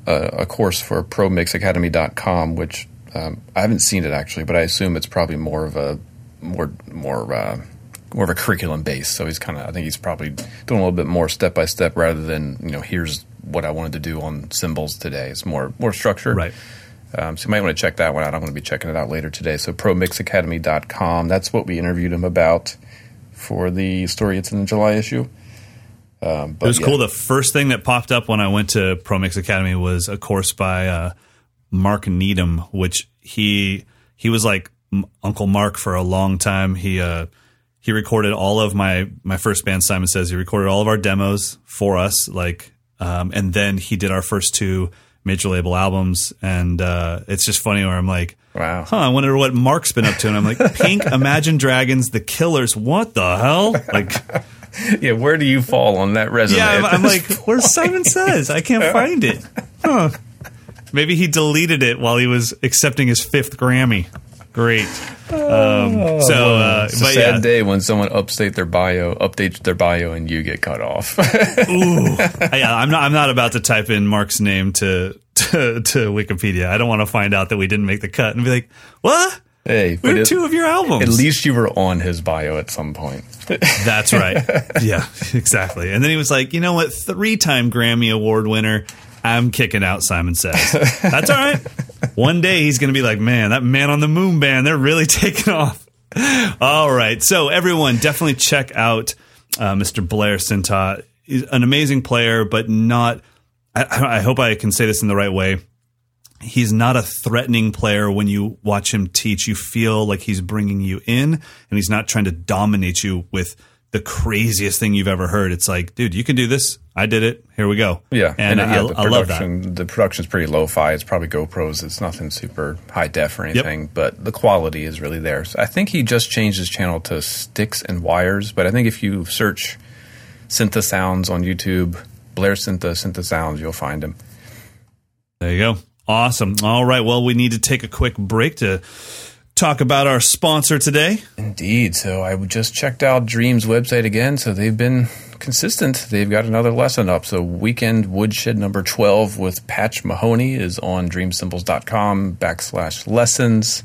Speaker 3: a, a course for ProMixAcademy.com, which um, I haven't seen it actually, but I assume it's probably more of a more more uh, more of a curriculum base. So he's kind of I think he's probably doing a little bit more step by step rather than you know here's what I wanted to do on cymbals today. It's more more structured.
Speaker 2: Right.
Speaker 3: Um, so you might want to check that one out. I'm going to be checking it out later today. So ProMixAcademy.com. That's what we interviewed him about for the story. It's in the July issue. Um, but
Speaker 2: It was
Speaker 3: yeah.
Speaker 2: cool. The first thing that popped up when I went to ProMix Academy was a course by uh, Mark Needham, which he he was like Uncle Mark for a long time. He uh, he recorded all of my my first band. Simon says he recorded all of our demos for us, like, um, and then he did our first two major label albums. And uh, it's just funny where I'm like,
Speaker 3: Wow.
Speaker 2: huh, I wonder what Mark's been up to. And I'm like, Pink, Imagine Dragons, The Killers, what the hell? Like.
Speaker 3: Yeah, where do you fall on that resume?
Speaker 2: Yeah, I'm, I'm like, where's Simon Says? I can't find it. Huh. Maybe he deleted it while he was accepting his fifth Grammy. Great. Um, so, uh,
Speaker 3: It's a sad
Speaker 2: yeah,
Speaker 3: day when someone update their bio, updates their bio, and you get cut off.
Speaker 2: ooh, yeah, I'm not. I'm not about to type in Mark's name to to, to Wikipedia. I don't want to find out that we didn't make the cut and be like, what?
Speaker 3: hey,
Speaker 2: We two of your albums.
Speaker 3: at least you were on his bio at some point.
Speaker 2: That's right. yeah, exactly. And then he was like, you know what? Three time Grammy Award winner. I'm kicking out Simon Says. That's all right. One day he's going to be like, man, that man on the moon band, they're really taking off. All right. So, everyone, definitely check out uh, Mr. Blair Sinta. He's an amazing player, but not, I, I hope I can say this in the right way. he's not a threatening player when you watch him teach. You feel like he's bringing you in and he's not trying to dominate you with the craziest thing you've ever heard. It's like, dude, you can do this. I did it. Here we go.
Speaker 3: Yeah,
Speaker 2: and,
Speaker 3: uh,
Speaker 2: I,
Speaker 3: yeah,
Speaker 2: I love that.
Speaker 3: production, The production's pretty lo-fi. It's probably GoPros. It's nothing super high def or anything, but the quality is really there. So I think he just changed his channel to sticks and wires. But I think if you search Sinta Sounds on YouTube, Blair Sinta, Sinta Sounds, you'll find him.
Speaker 2: There you go. Awesome. All right. Well, we need to take a quick break to talk about our sponsor today.
Speaker 3: Indeed. So I just checked out Dream's website again. So they've been consistent. They've got another lesson up. So weekend woodshed number 12 with Patch Mahoney is on dreamcymbals.com backslash lessons.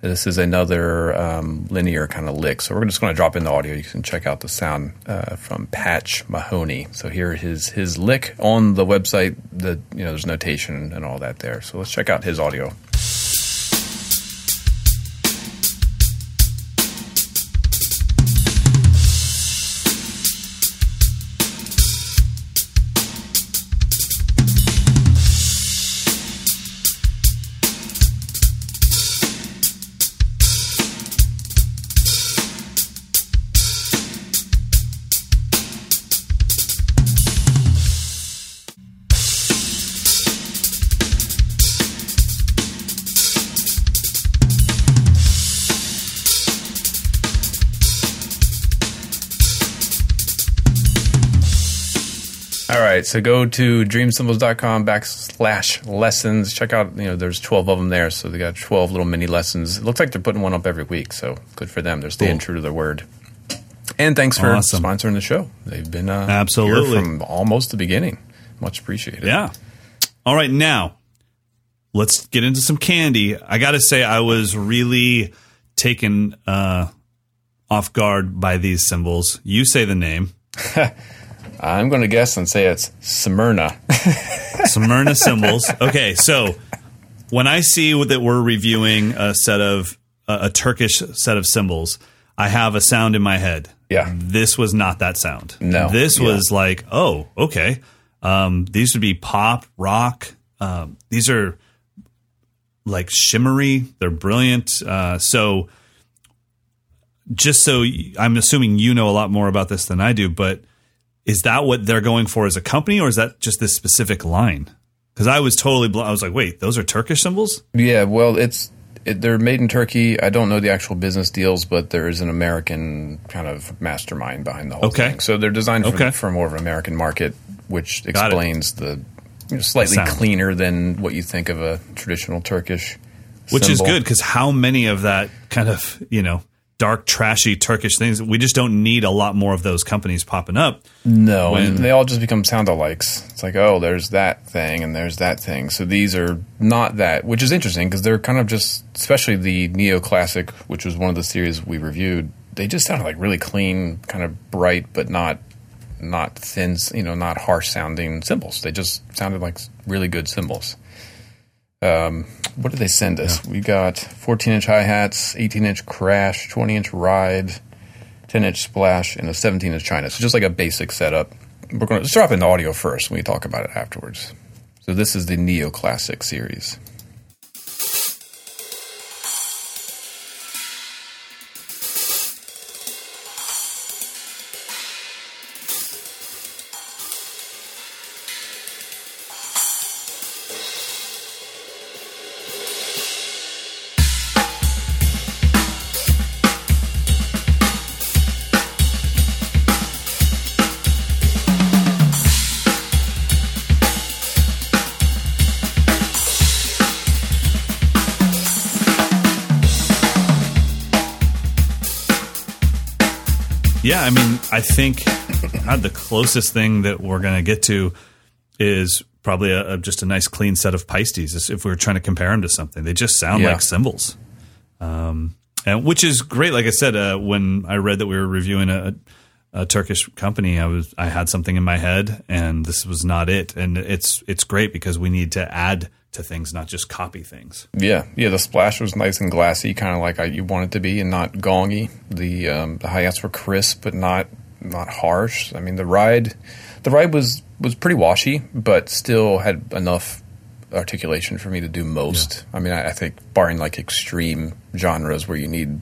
Speaker 3: This is another um, linear kind of lick. So we're just going to drop in the audio. You can check out the sound uh, from Patch Mahoney. So here is his lick on the website. The you know there's notation and all that there. So let's check out his audio. So go to dreamcymbals.com backslash lessons. Check out, you know, there's 12 of them there, so they got 12 little mini lessons. It looks like they're putting one up every week, so good for them. They're staying
Speaker 2: Cool.
Speaker 3: true to their word. And thanks for
Speaker 2: Awesome.
Speaker 3: sponsoring the show. They've been uh,
Speaker 2: Absolutely.
Speaker 3: here from almost the beginning. Much appreciated.
Speaker 2: Yeah. All right, now let's get into some candy. I got to say, I was really taken uh, off guard by these cymbals. You say the name
Speaker 3: I'm going to guess and say it's Smyrna.
Speaker 2: Smyrna cymbals. Okay, so when I see that we're reviewing a set of a, a Turkish set of cymbals, I have a sound in my head.
Speaker 3: Yeah.
Speaker 2: This was not that sound.
Speaker 3: No.
Speaker 2: This
Speaker 3: Yeah.
Speaker 2: was like, oh, okay. Um, these would be pop, rock. Um, these are like shimmery. They're brilliant. Uh, so, just so I'm assuming you know a lot more about this than I do, but is that what they're going for as a company, or is that just this specific line? Because I was totally, bl- I was like, wait, those are Turkish cymbals?
Speaker 3: Yeah, well, it's it, they're made in Turkey. I don't know the actual business deals, but there is an American kind of mastermind behind the whole
Speaker 2: Okay.
Speaker 3: thing. So they're designed for,
Speaker 2: Okay.
Speaker 3: for more of an American market, which explains the you know, slightly
Speaker 2: Sound.
Speaker 3: cleaner than what you think of a traditional Turkish.
Speaker 2: Which is good because how many of that kind of, you know, dark, trashy Turkish things, we just don't need a lot more of those companies popping up.
Speaker 3: No,
Speaker 2: when-
Speaker 3: and they all just become sound alikes. It's like, oh, there's that thing and there's that thing. So these are not that, which is interesting because they're kind of just, especially the neoclassic, which was one of the series we reviewed. They just sounded like really clean, kind of bright, but not not thin, you know, not harsh sounding cymbals. They just sounded like really good cymbals. Um, what did they send us? We got 14 inch hi hats, 18 inch crash, 20 inch ride, 10 inch splash, and a 17 inch China. So just like a basic setup. We're going to drop in the audio first. when We talk about it afterwards. So this is the Neoclassic series.
Speaker 2: I think God, the closest thing that we're going to get to is probably a, a- just a nice clean set of Paistes. If we are trying to compare them to something, they just sound
Speaker 3: Yeah.
Speaker 2: like cymbals, um, and which is great. Like I said, uh, when I read that we were reviewing a, a Turkish company, I was I had something in my head, and this was not it. And it's it's great because we need to add to things, not just copy things.
Speaker 3: Yeah, yeah. The splash was nice and glassy, kind of like I, you want it to be, and not gongy. The um, the hi hats were crisp, but not not harsh. I mean, the ride, the ride was was pretty washy, but still had enough articulation for me to do most. I mean, I, I think barring like extreme genres where you need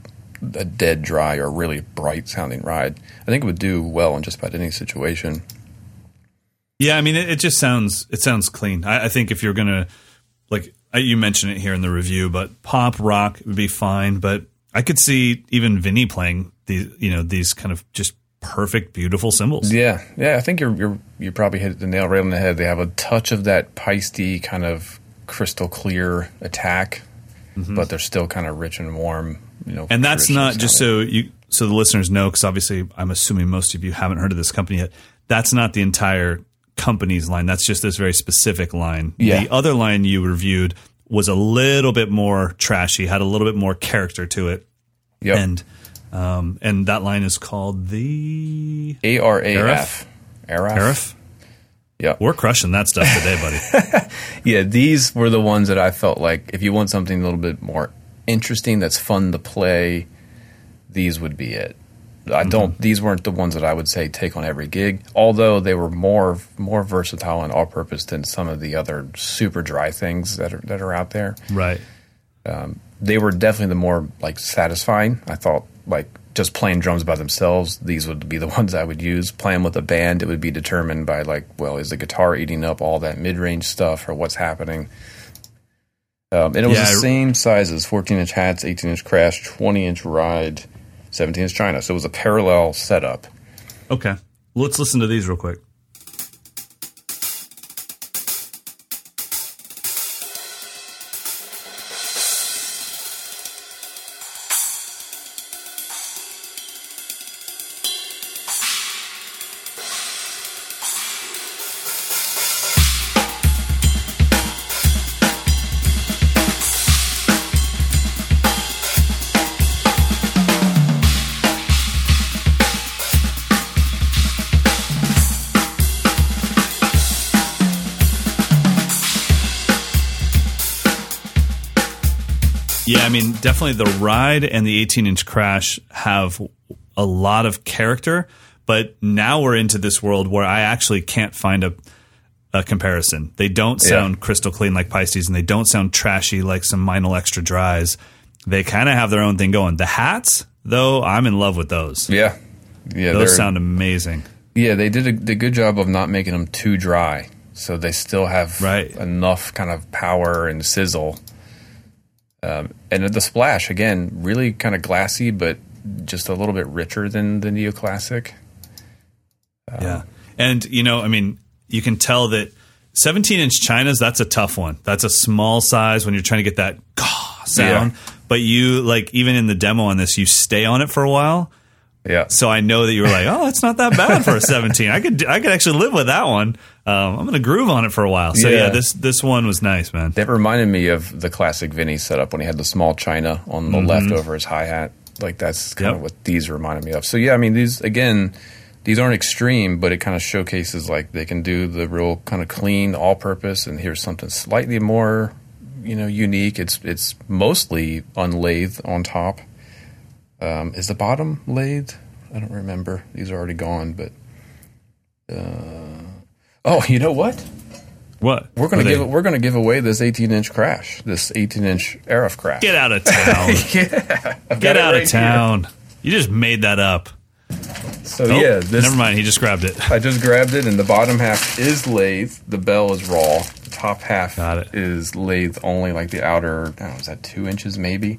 Speaker 3: a dead dry or really bright sounding ride, I think it would do well in just about any situation.
Speaker 2: Yeah, I mean, it, it just sounds it sounds clean. I, I think if you're gonna like I- you mentioned it here in the review, but pop rock would be fine. But I could see even Vinnie playing these, you know, these kind of just perfect, beautiful cymbals.
Speaker 3: Yeah, yeah. I think you're you're you probably hit the nail right on the head. They have a touch of that peisty kind of crystal clear attack, mm-hmm. but they're still kind of rich and warm. You know,
Speaker 2: and that's not just so you so the listeners know because obviously i'm assuming most of you haven't heard of this company yet that's not the entire company's line that's just this very specific line
Speaker 3: Yeah.
Speaker 2: the other line you reviewed was a little bit more trashy had a little bit more character to it
Speaker 3: Yep.
Speaker 2: and um, and that line is called the
Speaker 3: A R A F. Araf.
Speaker 2: Arif.
Speaker 3: Yeah.
Speaker 2: We're crushing that stuff today, buddy.
Speaker 3: Yeah, these were the ones that I felt like if you want something a little bit more interesting that's fun to play, these would be it. I don't. These weren't the ones that I would say take on every gig. Although they were more more versatile and all purpose than some of the other super dry things that are that are out there.
Speaker 2: right.
Speaker 3: They were definitely the more like satisfying. I thought like just playing drums by themselves. These would be the ones I would use. Playing with a band, it would be determined by like, well, is the guitar eating up all that mid range stuff or what's happening? Um, and it was
Speaker 2: Yeah,
Speaker 3: the same sizes 14 inch hats, 18 inch crash, 20 inch ride, 17 inch China. So it was a parallel setup.
Speaker 2: Okay. Let's listen to these real quick. Definitely the ride and the 18 inch crash have a lot of character, but now we're into this world where I actually can't find a, a comparison. They don't
Speaker 3: Yeah.
Speaker 2: sound crystal clean like Paistes, and they don't sound trashy like some Meinl Extra Dries. They kind of have their own thing going. The hats, though, I'm in love with those.
Speaker 3: Yeah. Yeah.
Speaker 2: Those sound amazing.
Speaker 3: Yeah, they did a, did a good job of not making them too dry, so they still have
Speaker 2: Right.
Speaker 3: enough kind of power and sizzle. Um, and the splash again, really kind of glassy, but just a little bit richer than the neoclassic.
Speaker 2: Yeah. And, you know, I mean, you can tell that 17 inch China's, that's a tough one. That's a small size when you're trying to get that sound.
Speaker 3: Yeah.
Speaker 2: But you, like, even in the demo on this, you stay on it for a while.
Speaker 3: Yeah,
Speaker 2: So I know that you were like, oh, it's not that bad for a 17. I could, I could actually live with that one. Um, I'm going to groove on it for a while. So yeah.
Speaker 3: Yeah.
Speaker 2: this, this one was nice, man.
Speaker 3: that reminded me of the classic Vinnie setup when he had the small China on the left over his hi hat. Like that's kind
Speaker 2: Mm-hmm. Yep.
Speaker 3: of what these reminded me of. So yeah, I mean these again, these aren't extreme, but it kind of showcases like they can do the real kind of clean, all purpose, and here's something slightly more, you know, unique. It's it's mostly unlathed on top. Um, is the bottom lathed? I don't remember. These are already gone, but. Uh, oh, you know what?
Speaker 2: What?
Speaker 3: We're gonna give we're gonna give away this 18 inch crash, this 18 inch Arif crash.
Speaker 2: Get out of town.
Speaker 3: I've
Speaker 2: Get out
Speaker 3: right
Speaker 2: of town. You just made that up.
Speaker 3: So
Speaker 2: Oh,
Speaker 3: yeah, this
Speaker 2: never mind. He just grabbed it.
Speaker 3: I just grabbed it, and the bottom half is lathe. The bell is raw. The top half
Speaker 2: Got it.
Speaker 3: is lathe only, like the outer. I don't know, is that two inches maybe?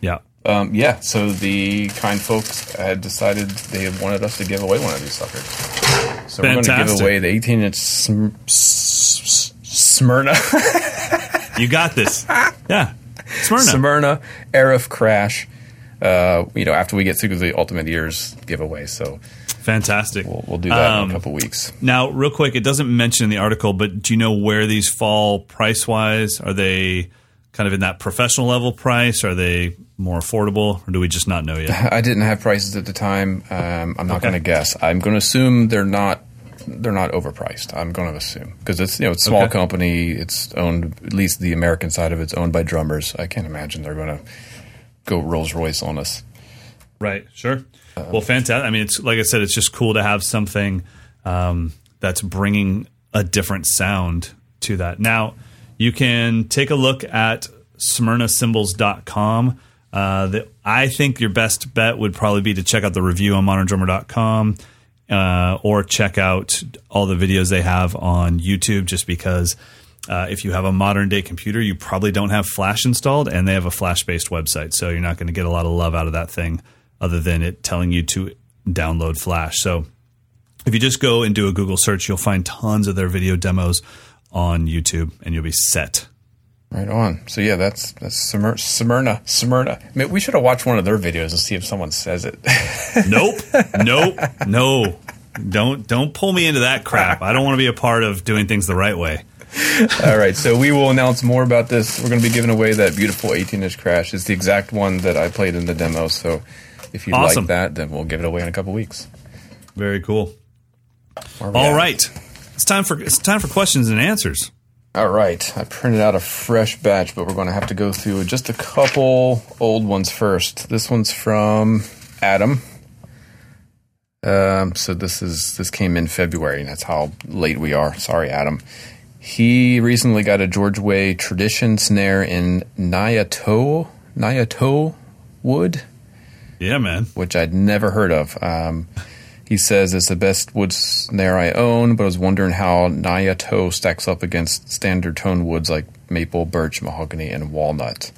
Speaker 2: Yeah.
Speaker 3: Um, yeah. So the kind folks had decided they wanted us to give away one of these suckers. So we're going to give away the 18 inch Sm- S- Smyrna.
Speaker 2: You got this. Yeah. Smyrna.
Speaker 3: Smyrna Arif Crash. Uh, you know, after we get through the Ultimate Ears giveaway, so
Speaker 2: Fantastic.
Speaker 3: we'll, we'll do that in
Speaker 2: Um,
Speaker 3: a couple weeks.
Speaker 2: Now, real quick, it doesn't mention in the article, but do you know where these fall price wise? Are they kind of in that professional level price? Are they more affordable, or do we just not know yet?
Speaker 3: I didn't have prices at the time. Um, I'm not
Speaker 2: Okay.
Speaker 3: going to guess. I'm going to assume they're not they're not overpriced. I'm going to assume because it's you know it's a small
Speaker 2: Okay.
Speaker 3: company. It's owned at least the American side of it's owned by drummers. I can't imagine they're going to go Rolls Royce on us.
Speaker 2: Right. Sure. well, fantastic. I mean, it's like I said, it's just cool to have something um, that's bringing a different sound to that. Now, you can take a look at smyrnacymbals.com. Uh, I think your best bet would probably be to check out the review on moderndrummer.com uh, or check out all the videos they have on YouTube just because uh, if you have a modern day computer, you probably don't have Flash installed and they have a Flash based website. So you're not going to get a lot of love out of that thing other than it telling you to download Flash. So if you just go and do a Google search, you'll find tons of their video demos on YouTube and you'll be set.
Speaker 3: Right on. So yeah, that's that's Smyrna. Smyrna. Smyrna. I mean, we should have watched one of their videos and see if someone says it.
Speaker 2: nope. Nope. No. Don't don't pull me into that crap. I don't want to be a part of doing things the right way.
Speaker 3: All right, so we will announce more about this. We're going to be giving away that beautiful 18-inch crash. It's the exact one that I played in the demo. So if you
Speaker 2: Awesome.
Speaker 3: like that, then we'll give it away in a couple weeks.
Speaker 2: Very cool.
Speaker 3: Where are we
Speaker 2: All
Speaker 3: at?
Speaker 2: right. It's time for it's time for questions and answers.
Speaker 3: All right. I printed out a fresh batch, but we're going to have to go through just a couple old ones first. This one's from Adam. Um, so this is this came in February. and That's how late we are. Sorry, Adam. He recently got a George Way tradition snare in Nyatoh Nyatoh wood
Speaker 2: Yeah, man.
Speaker 3: which I'd never heard of. Um, he says it's the best wood snare I own, but I was wondering how Nyatoh stacks up against standard tone woods like maple, birch, mahogany, and walnut.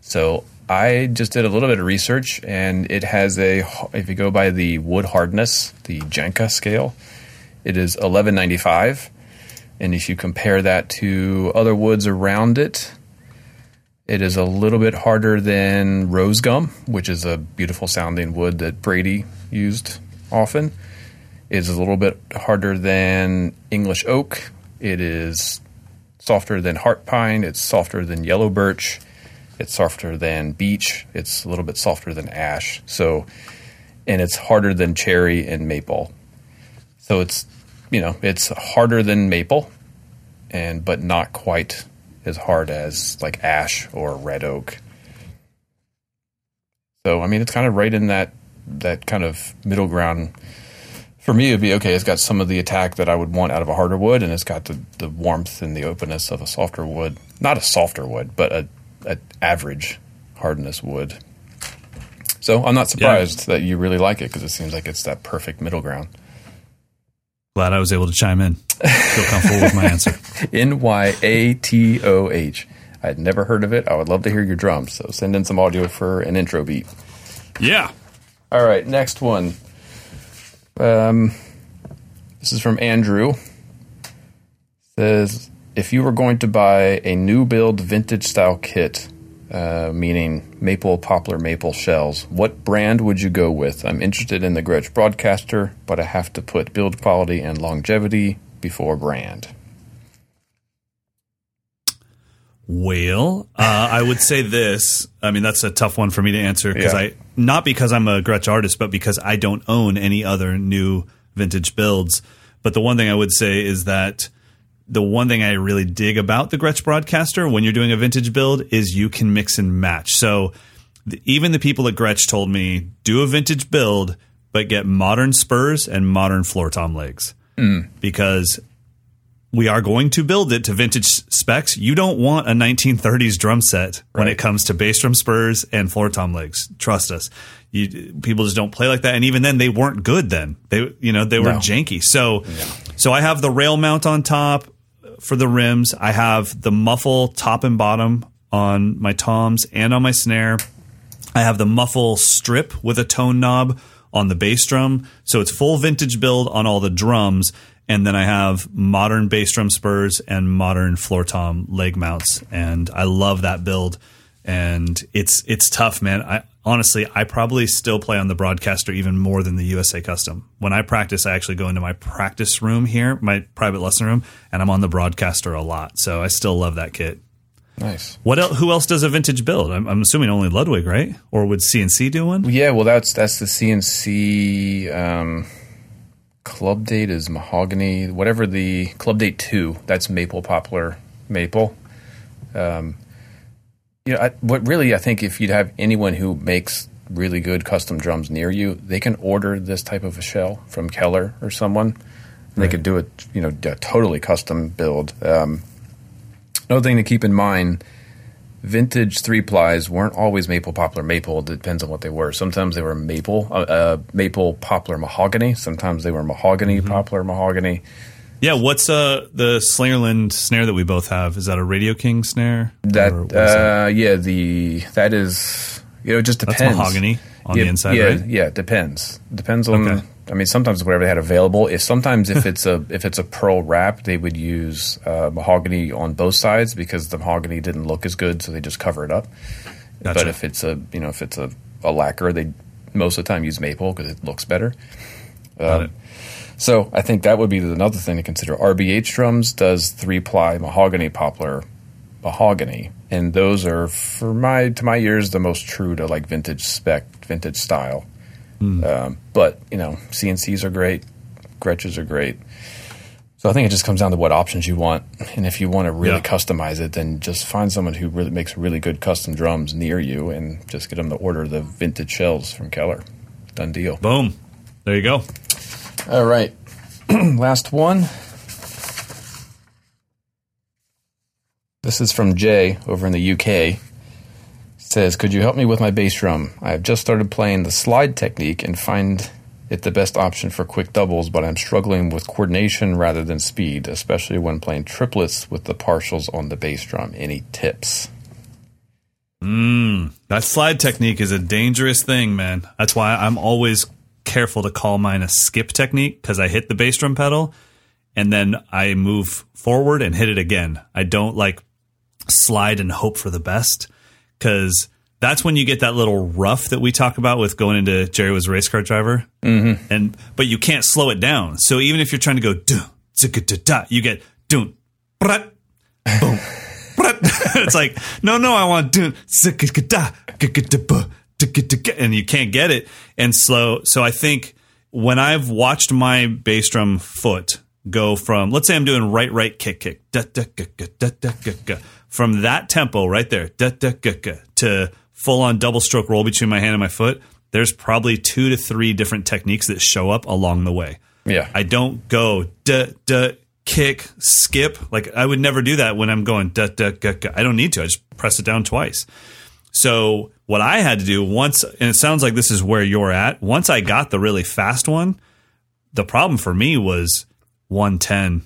Speaker 3: So I just did a little bit of research, and it has a. If you go by the wood hardness, the Janka scale, it is eleven ninety five, and if you compare that to other woods around it, it is a little bit harder than rose gum, which is a beautiful sounding wood that Brady used often. It is a little bit harder than English oak. It is softer than heart pine. It's softer than yellow birch. It's softer than beech. It's a little bit softer than ash. So, and it's harder than cherry and maple. So it's, you know, it's harder than maple, and but not quite as hard as like ash or red oak. So I mean, it's kind of right in that that kind of middle ground. For me, it'd be okay. It's got some of the attack that I would want out of a harder wood, and it's got the, the warmth and the openness of a softer wood. Not a softer wood, but a, a average hardness wood. So I'm not surprised that you really like it because it seems like it's that perfect middle ground.
Speaker 2: Glad I was able to chime in. Feel comfortable with my answer.
Speaker 3: N Y A T O H. I had never heard of it. I would love to hear your drums. So send in some audio for an intro beat.
Speaker 2: Yeah.
Speaker 3: All right, next one. Um, this is from Andrew. Says if you were going to buy a new build vintage style kit, uh, meaning maple, poplar, maple shells, what brand would you go with? I'm interested in the Gretsch Broadcaster, but I have to put build quality and longevity before brand.
Speaker 2: Well, uh, I would say this. I mean, that's a tough one for me to answer because
Speaker 3: Yeah.
Speaker 2: I not because I'm a Gretsch artist, but because I don't own any other new vintage builds. But the one thing I would say is that the one thing I really dig about the Gretsch Broadcaster when you're doing a vintage build is you can mix and match. So the, even the people at Gretsch told me do a vintage build, but get modern spurs and modern floor tom legs because we are going to build it to vintage specs. You don't want a 1930s drum set when
Speaker 3: Right.
Speaker 2: it comes to bass drum spurs and floor tom legs. Trust us. You, people just don't play like that. And even then, they weren't good. Then they, you know, they were
Speaker 3: No.
Speaker 2: janky. So, so I have the rail mount on top for the rims. I have the muffle top and bottom on my toms and on my snare. I have the muffle strip with a tone knob on the bass drum. So it's full vintage build on all the drums. And then I have modern bass drum spurs and modern floor tom leg mounts. And I love that build. And it's it's tough, man. I honestly I probably still play on the broadcaster even more than the USA custom. When I practice, I actually go into my practice room here, my private lesson room, and I'm on the broadcaster a lot. So I still love that kit.
Speaker 3: Nice.
Speaker 2: What else, who else does a vintage build? I'm, I'm assuming only Ludwig, right? Or would C&C do one?
Speaker 3: Yeah, well, that's that's the C&C um, club date is mahogany. Whatever the club date two, that's maple poplar maple. Um, you know, I, what really I think if you'd have anyone who makes really good custom drums near you, they can order this type of a shell from Keller or someone. And They could do it, you know, a totally custom build. Um, Another thing to keep in mind vintage three plies weren't always maple, poplar, maple. It depends on what they were. Sometimes they were maple, uh, uh, maple, poplar, mahogany. Sometimes they were mahogany,
Speaker 2: Mm-hmm.
Speaker 3: poplar, mahogany.
Speaker 2: Yeah, what's uh the Slingerland snare that we both have? Is that a Radio King snare?
Speaker 3: That,
Speaker 2: is that?
Speaker 3: uh, yeah, the that is you know it just
Speaker 2: That's
Speaker 3: depends.
Speaker 2: mahogany on
Speaker 3: yeah,
Speaker 2: the inside,
Speaker 3: yeah,
Speaker 2: right?
Speaker 3: Yeah, it depends. Depends on.
Speaker 2: Okay.
Speaker 3: I mean, sometimes whatever they had available. If sometimes if it's a if it's a pearl wrap, they would use uh, mahogany on both sides because the mahogany didn't look as good, so they just cover it up.
Speaker 2: Gotcha.
Speaker 3: But if it's a you know if it's a, a lacquer, they most of the time use maple because it looks better.
Speaker 2: Got
Speaker 3: Um,
Speaker 2: it.
Speaker 3: So I think that would be another thing to consider. RBH drums does three ply mahogany poplar mahogany, and those are for my to my ears the most true to like vintage spec, vintage style. Um, but you know, C&Cs are great, Gretches are great. So I think it just comes down to what options you want, and if you want to really
Speaker 2: Yeah.
Speaker 3: customize it, then just find someone who really makes really good custom drums near you, and just get them to order the vintage shells from Keller. Done deal.
Speaker 2: Boom. There you go.
Speaker 3: All right. Last one. This is from Jay over in the UK. Says, "Could you help me with my bass drum? I have just started playing the slide technique and find it the best option for quick doubles, but I'm struggling with coordination rather than speed, especially when playing triplets with the partials on the bass drum. Any tips?"
Speaker 2: Mm, that slide technique is a dangerous thing, man. That's why I'm always careful to call mine a skip technique because I hit the bass drum pedal and then I move forward and hit it again. I don't like slide and hope for the best because that's when you get that little rough that we talk about with going into Jerry was a race car driver. Mm-hmm. And but you can't slow it down. So even if you're trying to go do da, you get doon brat, boom. brat. it's like no, no, I want da, and you can't get it and slow. So I think when I've watched my bass drum foot go from, let's say I'm doing right, right, kick, kick, da, da, ga, ga, da, da, ga, ga, from that tempo right there, da, da, ga, ga, to full on double stroke roll between my hand and my foot, there's probably two to three different techniques that show up along the way.
Speaker 3: Yeah.
Speaker 2: I don't go da da kick skip like I would never do that when I'm going da da ga, ga. I don't need to. I just press it down twice. So what I had to do once, and it sounds like this is where you're at. Once I got the really fast one, the problem for me was 110,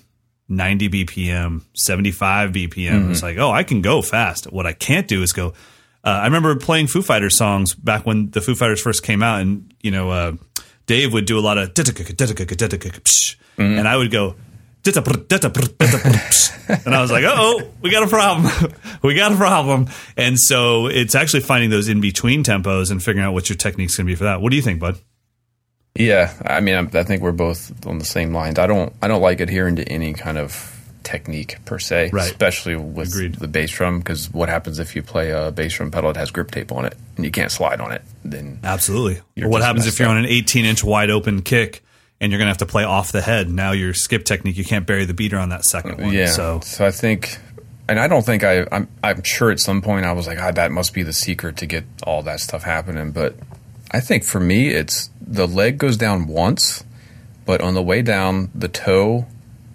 Speaker 2: 90 BPM, 75 BPM. It was like, oh, I can go fast. What I can't do is go. Uh, I remember playing Foo Fighters songs back when the Foo Fighters first came out, and you know, uh, Dave would do a lot of and I would go. And I was like, oh, we got a problem. we got a problem. And so it's actually finding those in between tempos and figuring out what your technique's going to be for that. What do you think, bud?
Speaker 3: Yeah, I mean, I'm, I think we're both on the same lines. I don't, I don't like adhering to any kind of technique per se,
Speaker 2: Right.
Speaker 3: especially with
Speaker 2: Agreed.
Speaker 3: the bass drum. Because what happens if you play a bass drum pedal that has grip tape on it and you can't slide on it? Then
Speaker 2: Absolutely. What happens if you're
Speaker 3: up.
Speaker 2: on an 18 inch wide open kick and you're going to have to play off the head? Now your skip technique, you can't bury the beater on that second one.
Speaker 3: yeah,
Speaker 2: So
Speaker 3: so I think, and I don't think I, I'm, I'm sure at some point I was like, ah, that must be the secret to get all that stuff happening. But I think for me, it's the leg goes down once, but on the way down, the toe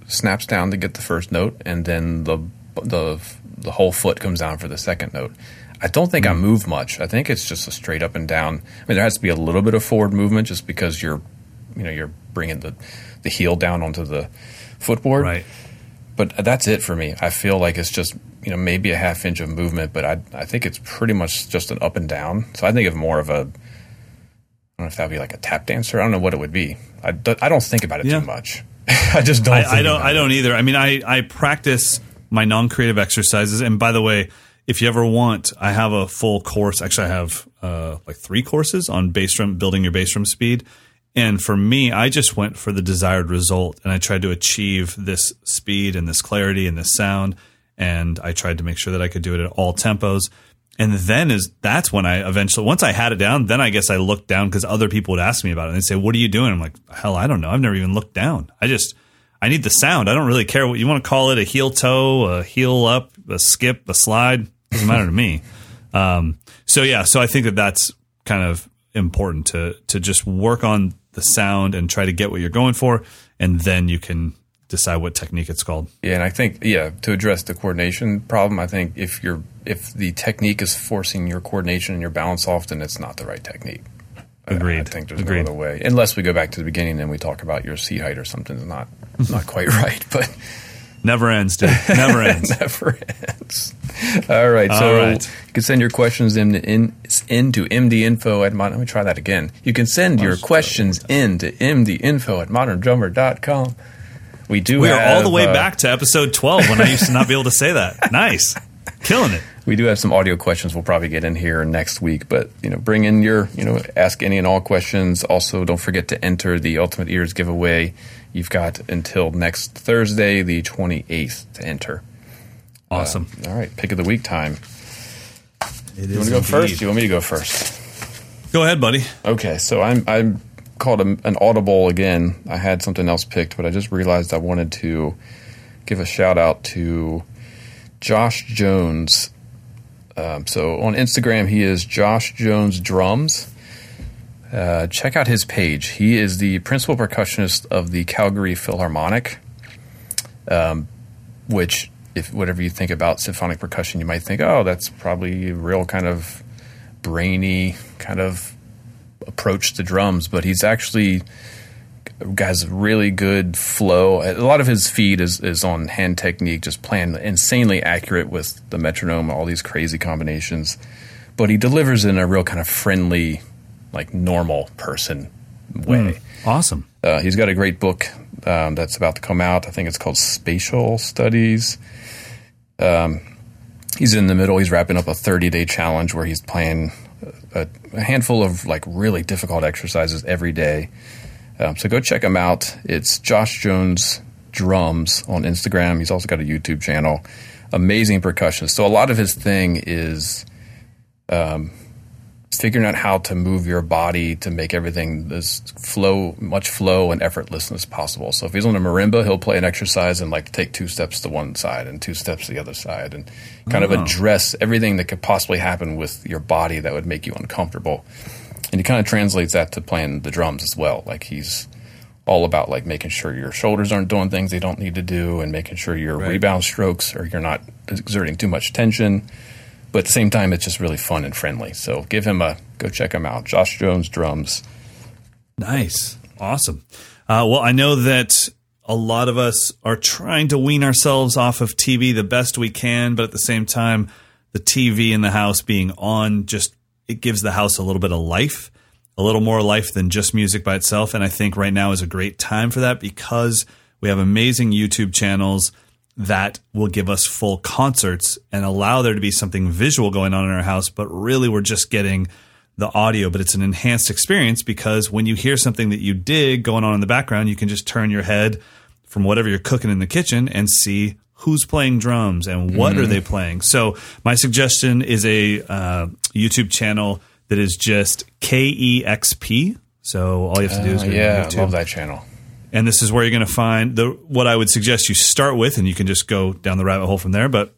Speaker 3: snaps down to get the first note, and then the the the whole foot comes down for the second note. I don't think
Speaker 2: Hmm.
Speaker 3: I move much. I think it's just a straight up and down. I mean, there has to be a little bit of forward movement just because you're, you know, you're bringing the the heel down onto the footboard
Speaker 2: right.
Speaker 3: but that's it for me. I feel like it's just you know maybe a half inch of movement, but I I think it's pretty much just an up and down. So I think of more of a I don't know if that would be like a tap dancer. I don't know what it would be. I, do- I don't think about it
Speaker 2: Yeah.
Speaker 3: too much. I just don't.
Speaker 2: I, I don't. I don't either. I mean, I I practice my non-creative exercises, and by the way, if you ever want, I have a full course. Actually, I have uh, like three courses on bass drum building your bass drum speed. And for me, I just went for the desired result, and I tried to achieve this speed and this clarity and this sound, and I tried to make sure that I could do it at all tempos. And then is that's when I eventually once I had it down, then I guess I looked down because other people would ask me about it. And they'd say, "What are you doing?" I'm like, "Hell, I don't know. I've never even looked down. I just I need the sound. I don't really care what you want to call it a heel toe, a heel up, a skip, a slide. Doesn't matter to me. Um, so yeah, so I think that that's kind of important to to just work on the sound and try to get what you're going for, and then you can decide what technique it's called.
Speaker 3: Yeah, and I think yeah to address the coordination problem, I think if you're if the technique is forcing your coordination and your balance off, then it's not the right technique.
Speaker 2: Agreed.
Speaker 3: I, think there's
Speaker 2: Agreed.
Speaker 3: no other way, unless we go back to the beginning and we talk about your seat height or something's not not quite right, but
Speaker 2: Never ends, dude. Never ends.
Speaker 3: never ends. All right, so
Speaker 2: All right.
Speaker 3: you can send your questions in, in into mdinfo at modern. Let me try that again. You can send your questions in to mdinfo at moderndrummer.com. We do.
Speaker 2: We are all the way
Speaker 3: uh,
Speaker 2: back to episode 12 when I used to not be able to say that. Nice. Killing it.
Speaker 3: We do have some audio questions we'll probably get in here next week, but you know, bring in your, you know, ask any and all questions. Also, don't forget to enter the Ultimate Ears giveaway. You've got until next Thursday, the 28th, to enter.
Speaker 2: Awesome.
Speaker 3: All right, pick of the week time.
Speaker 2: it
Speaker 3: You want to go first? Do You want me to go first?
Speaker 2: Go ahead, buddy.
Speaker 3: Okay, so I'm I'm called a, an audible again. I had something else picked, but I just realized I wanted to give a shout out to Josh Jones. Um, so on Instagram, he is Josh Jones Drums. Uh, check out his page. He is the principal percussionist of the Calgary Philharmonic, um, which, if whatever you think about symphonic percussion, you might think, oh, that's probably real kind of brainy kind of approach to drums, but he's actually has really good flow. A lot of his feed is, is on hand technique, just playing insanely accurate with the metronome, all these crazy combinations. But he delivers in a real kind of friendly, like normal person way.
Speaker 2: Awesome.
Speaker 3: Uh, he's got a great book um, that's about to come out. I think it's called Spatial Studies. Um, he's in the middle. He's wrapping up a 30 day challenge where he's playing a, a handful of like really difficult exercises every day. Um, so go check him out. It's Josh Jones Drums on Instagram. He's also got a YouTube channel. Amazing percussionist. So a lot of his thing is figuring out how to move your body to make everything as flow, much flow and effortlessness as possible. So if he's on a marimba, he'll play an exercise and like take two steps to one side and two steps to the other side and kind of address everything that could possibly happen with your body that would make you uncomfortable. And he kind of translates that to playing the drums as well. Like he's all about like making sure your shoulders aren't doing things they don't need to do and making sure your rebound strokes or you're not exerting too much tension. But at the same time, it's just really fun and friendly. So give him a go check him out. Josh Jones drums.
Speaker 2: Nice. Awesome. Uh, well, I know that a lot of us are trying to wean ourselves off of TV the best we can, but at the same time, the TV in the house being on just it gives the house a little bit of life, a little more life than just music by itself. And I think right now is a great time for that because we have amazing YouTube channels that will give us full concerts and allow there to be something visual going on in our house, but really we're just getting the audio, but it's an enhanced experience because when you hear something that you dig going on in the background, you can just turn your head from whatever you're cooking in the kitchen and see who's playing drums and what are they playing. So my suggestion is a uh, YouTube channel that is just KEXP. So all you have to do is
Speaker 3: Uh,
Speaker 2: go to
Speaker 3: yeah,
Speaker 2: YouTube
Speaker 3: love that channel.
Speaker 2: And this is where you're going to find the what I would suggest you start with, and you can just go down the rabbit hole from there. But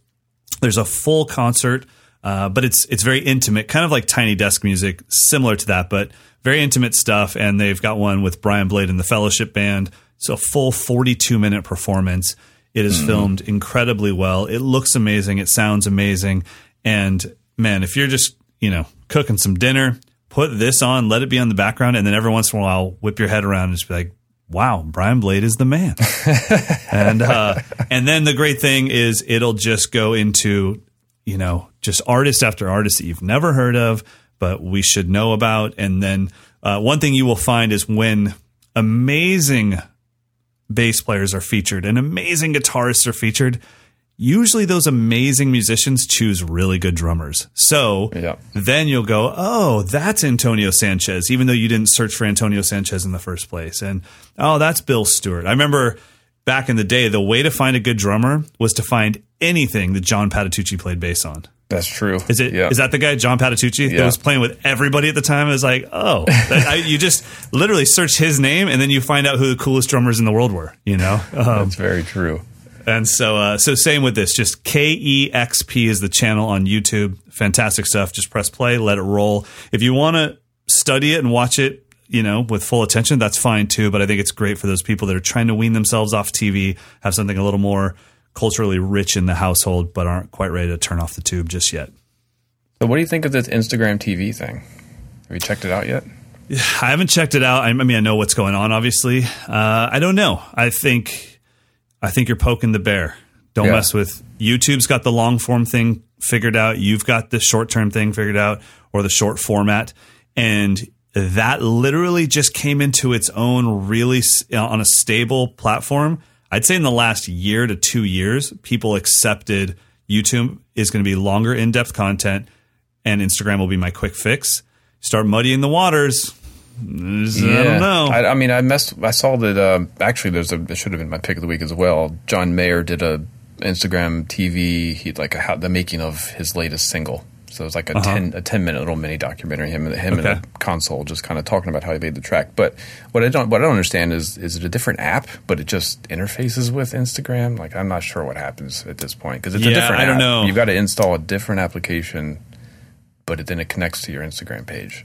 Speaker 2: there's a full concert, uh, but it's it's very intimate, kind of like Tiny Desk music, similar to that, but very intimate stuff. And they've got one with Brian Blade and the Fellowship Band. So a full 42 minute performance. It is filmed incredibly well. It looks amazing. It sounds amazing. And man, if you're just you know cooking some dinner, put this on, let it be on the background, and then every once in a while, whip your head around and just be like, wow, Brian Blade is the man. and uh, and then the great thing is it'll just go into you know just artist after artist that you've never heard of, but we should know about. And then uh, one thing you will find is when amazing bass players are featured and amazing guitarists are featured. Usually, those amazing musicians choose really good drummers. So
Speaker 3: Yeah.
Speaker 2: then you'll go, oh, that's Antonio Sanchez, even though you didn't search for Antonio Sanchez in the first place. And oh, that's Bill Stewart. I remember back in the day, the way to find a good drummer was to find anything that John Patitucci played bass on.
Speaker 3: That's true.
Speaker 2: Is it? Is
Speaker 3: Yeah.
Speaker 2: that the guy, John Patitucci, that
Speaker 3: Yeah.
Speaker 2: was playing with everybody at the time? It was like, oh, that, I, you just literally search his name and then you find out who the coolest drummers in the world were. You know, um,
Speaker 3: That's very true.
Speaker 2: And so, uh, so same with this. Just KEXP is the channel on YouTube. Fantastic stuff. Just press play, let it roll. If you want to study it and watch it you know, with full attention, that's fine too. But I think it's great for those people that are trying to wean themselves off TV, have something a little more culturally rich in the household, but aren't quite ready to turn off the tube just yet.
Speaker 3: So, what do you think of this Instagram TV thing? Have you checked it out yet?
Speaker 2: I haven't checked it out. I mean, I know what's going on. Obviously, uh, I don't know. I think, I think you're poking the bear. Don't
Speaker 3: Yeah.
Speaker 2: mess with YouTube's got the long form thing figured out. You've got the short term thing figured out, or the short format, and that literally just came into its own really uh, on a stable platform. I'd say in the last year to two years, people accepted YouTube is going to be longer, in depth content, and Instagram will be my quick fix. Start muddying the waters. I don't know.
Speaker 3: I, I mean, I messed. I saw that. Um, actually, there's a. It should have been my pick of the week as well. John Mayer did a Instagram TV. He like a, the making of his latest single. So it was like a ten a ten minute little mini documentary. Him and him
Speaker 2: Uh-huh. Okay.
Speaker 3: in a console, just kind of talking about how he made the track. But what I don't what I don't understand is is it a different app, but it just interfaces with Instagram? Like I'm not sure what happens at this point because it's a different.
Speaker 2: I don't
Speaker 3: app.
Speaker 2: know.
Speaker 3: You've got to install a different application, but it, then it connects to your Instagram page.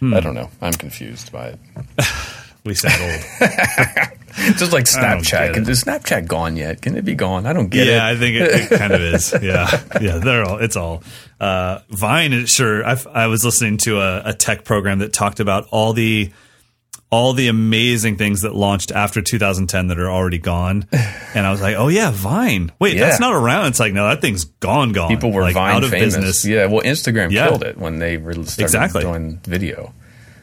Speaker 2: Hmm.
Speaker 3: I don't know. I'm confused by it.
Speaker 2: we sound old.
Speaker 3: Just like Snapchat. Is Snapchat gone yet? Can it be gone? I don't get
Speaker 2: yeah,
Speaker 3: it.
Speaker 2: Yeah, I think it, it kind of is. Yeah, yeah, they're all. It's all. Uh, Vine is sure. i I was listening to a, a tech program that talked about all the all the amazing things that launched after 2010 that are already gone, and I was like, oh yeah, Vine. Wait,
Speaker 3: Yeah.
Speaker 2: that's not around. It's like no, that thing's gone, gone.
Speaker 3: People were
Speaker 2: like,
Speaker 3: Vine
Speaker 2: out of
Speaker 3: famous.
Speaker 2: business.
Speaker 3: Yeah, well, Instagram
Speaker 2: Yeah.
Speaker 3: killed it when they started
Speaker 2: Exactly.
Speaker 3: doing video.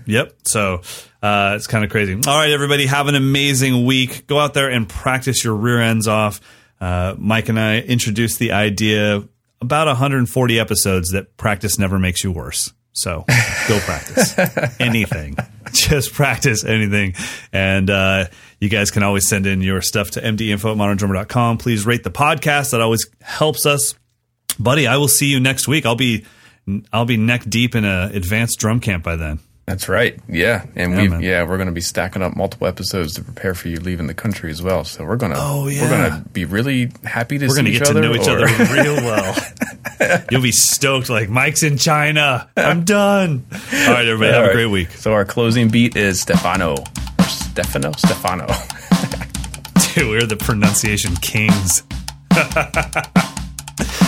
Speaker 2: Yep. So uh, it's kind of crazy. All right, everybody, have an amazing week. Go out there and practice your rear ends off. Uh, Mike and I introduced the idea about 140 episodes that practice never makes you worse. So go practice anything. Just practice anything. And uh, you guys can always send in your stuff to mdinfo at moderndrummer.com. Please rate the podcast. That always helps us. Buddy, I will see you next week. I'll be I'll be neck deep in a advanced drum camp by then.
Speaker 3: That's right. Yeah, and
Speaker 2: Yeah,
Speaker 3: we
Speaker 2: man.
Speaker 3: yeah we're going to be stacking up multiple episodes to prepare for you leaving the country as well. So we're gonna
Speaker 2: Oh,
Speaker 3: we're gonna be really happy to
Speaker 2: We're
Speaker 3: see
Speaker 2: going to
Speaker 3: each
Speaker 2: get to know each
Speaker 3: or-
Speaker 2: other real well. You'll be stoked like Mike's in China. I'm done. All right, everybody, have
Speaker 3: All
Speaker 2: a great week.
Speaker 3: So our closing beat is Stefano. Stefano. Stefano.
Speaker 2: Dude, we're the pronunciation kings.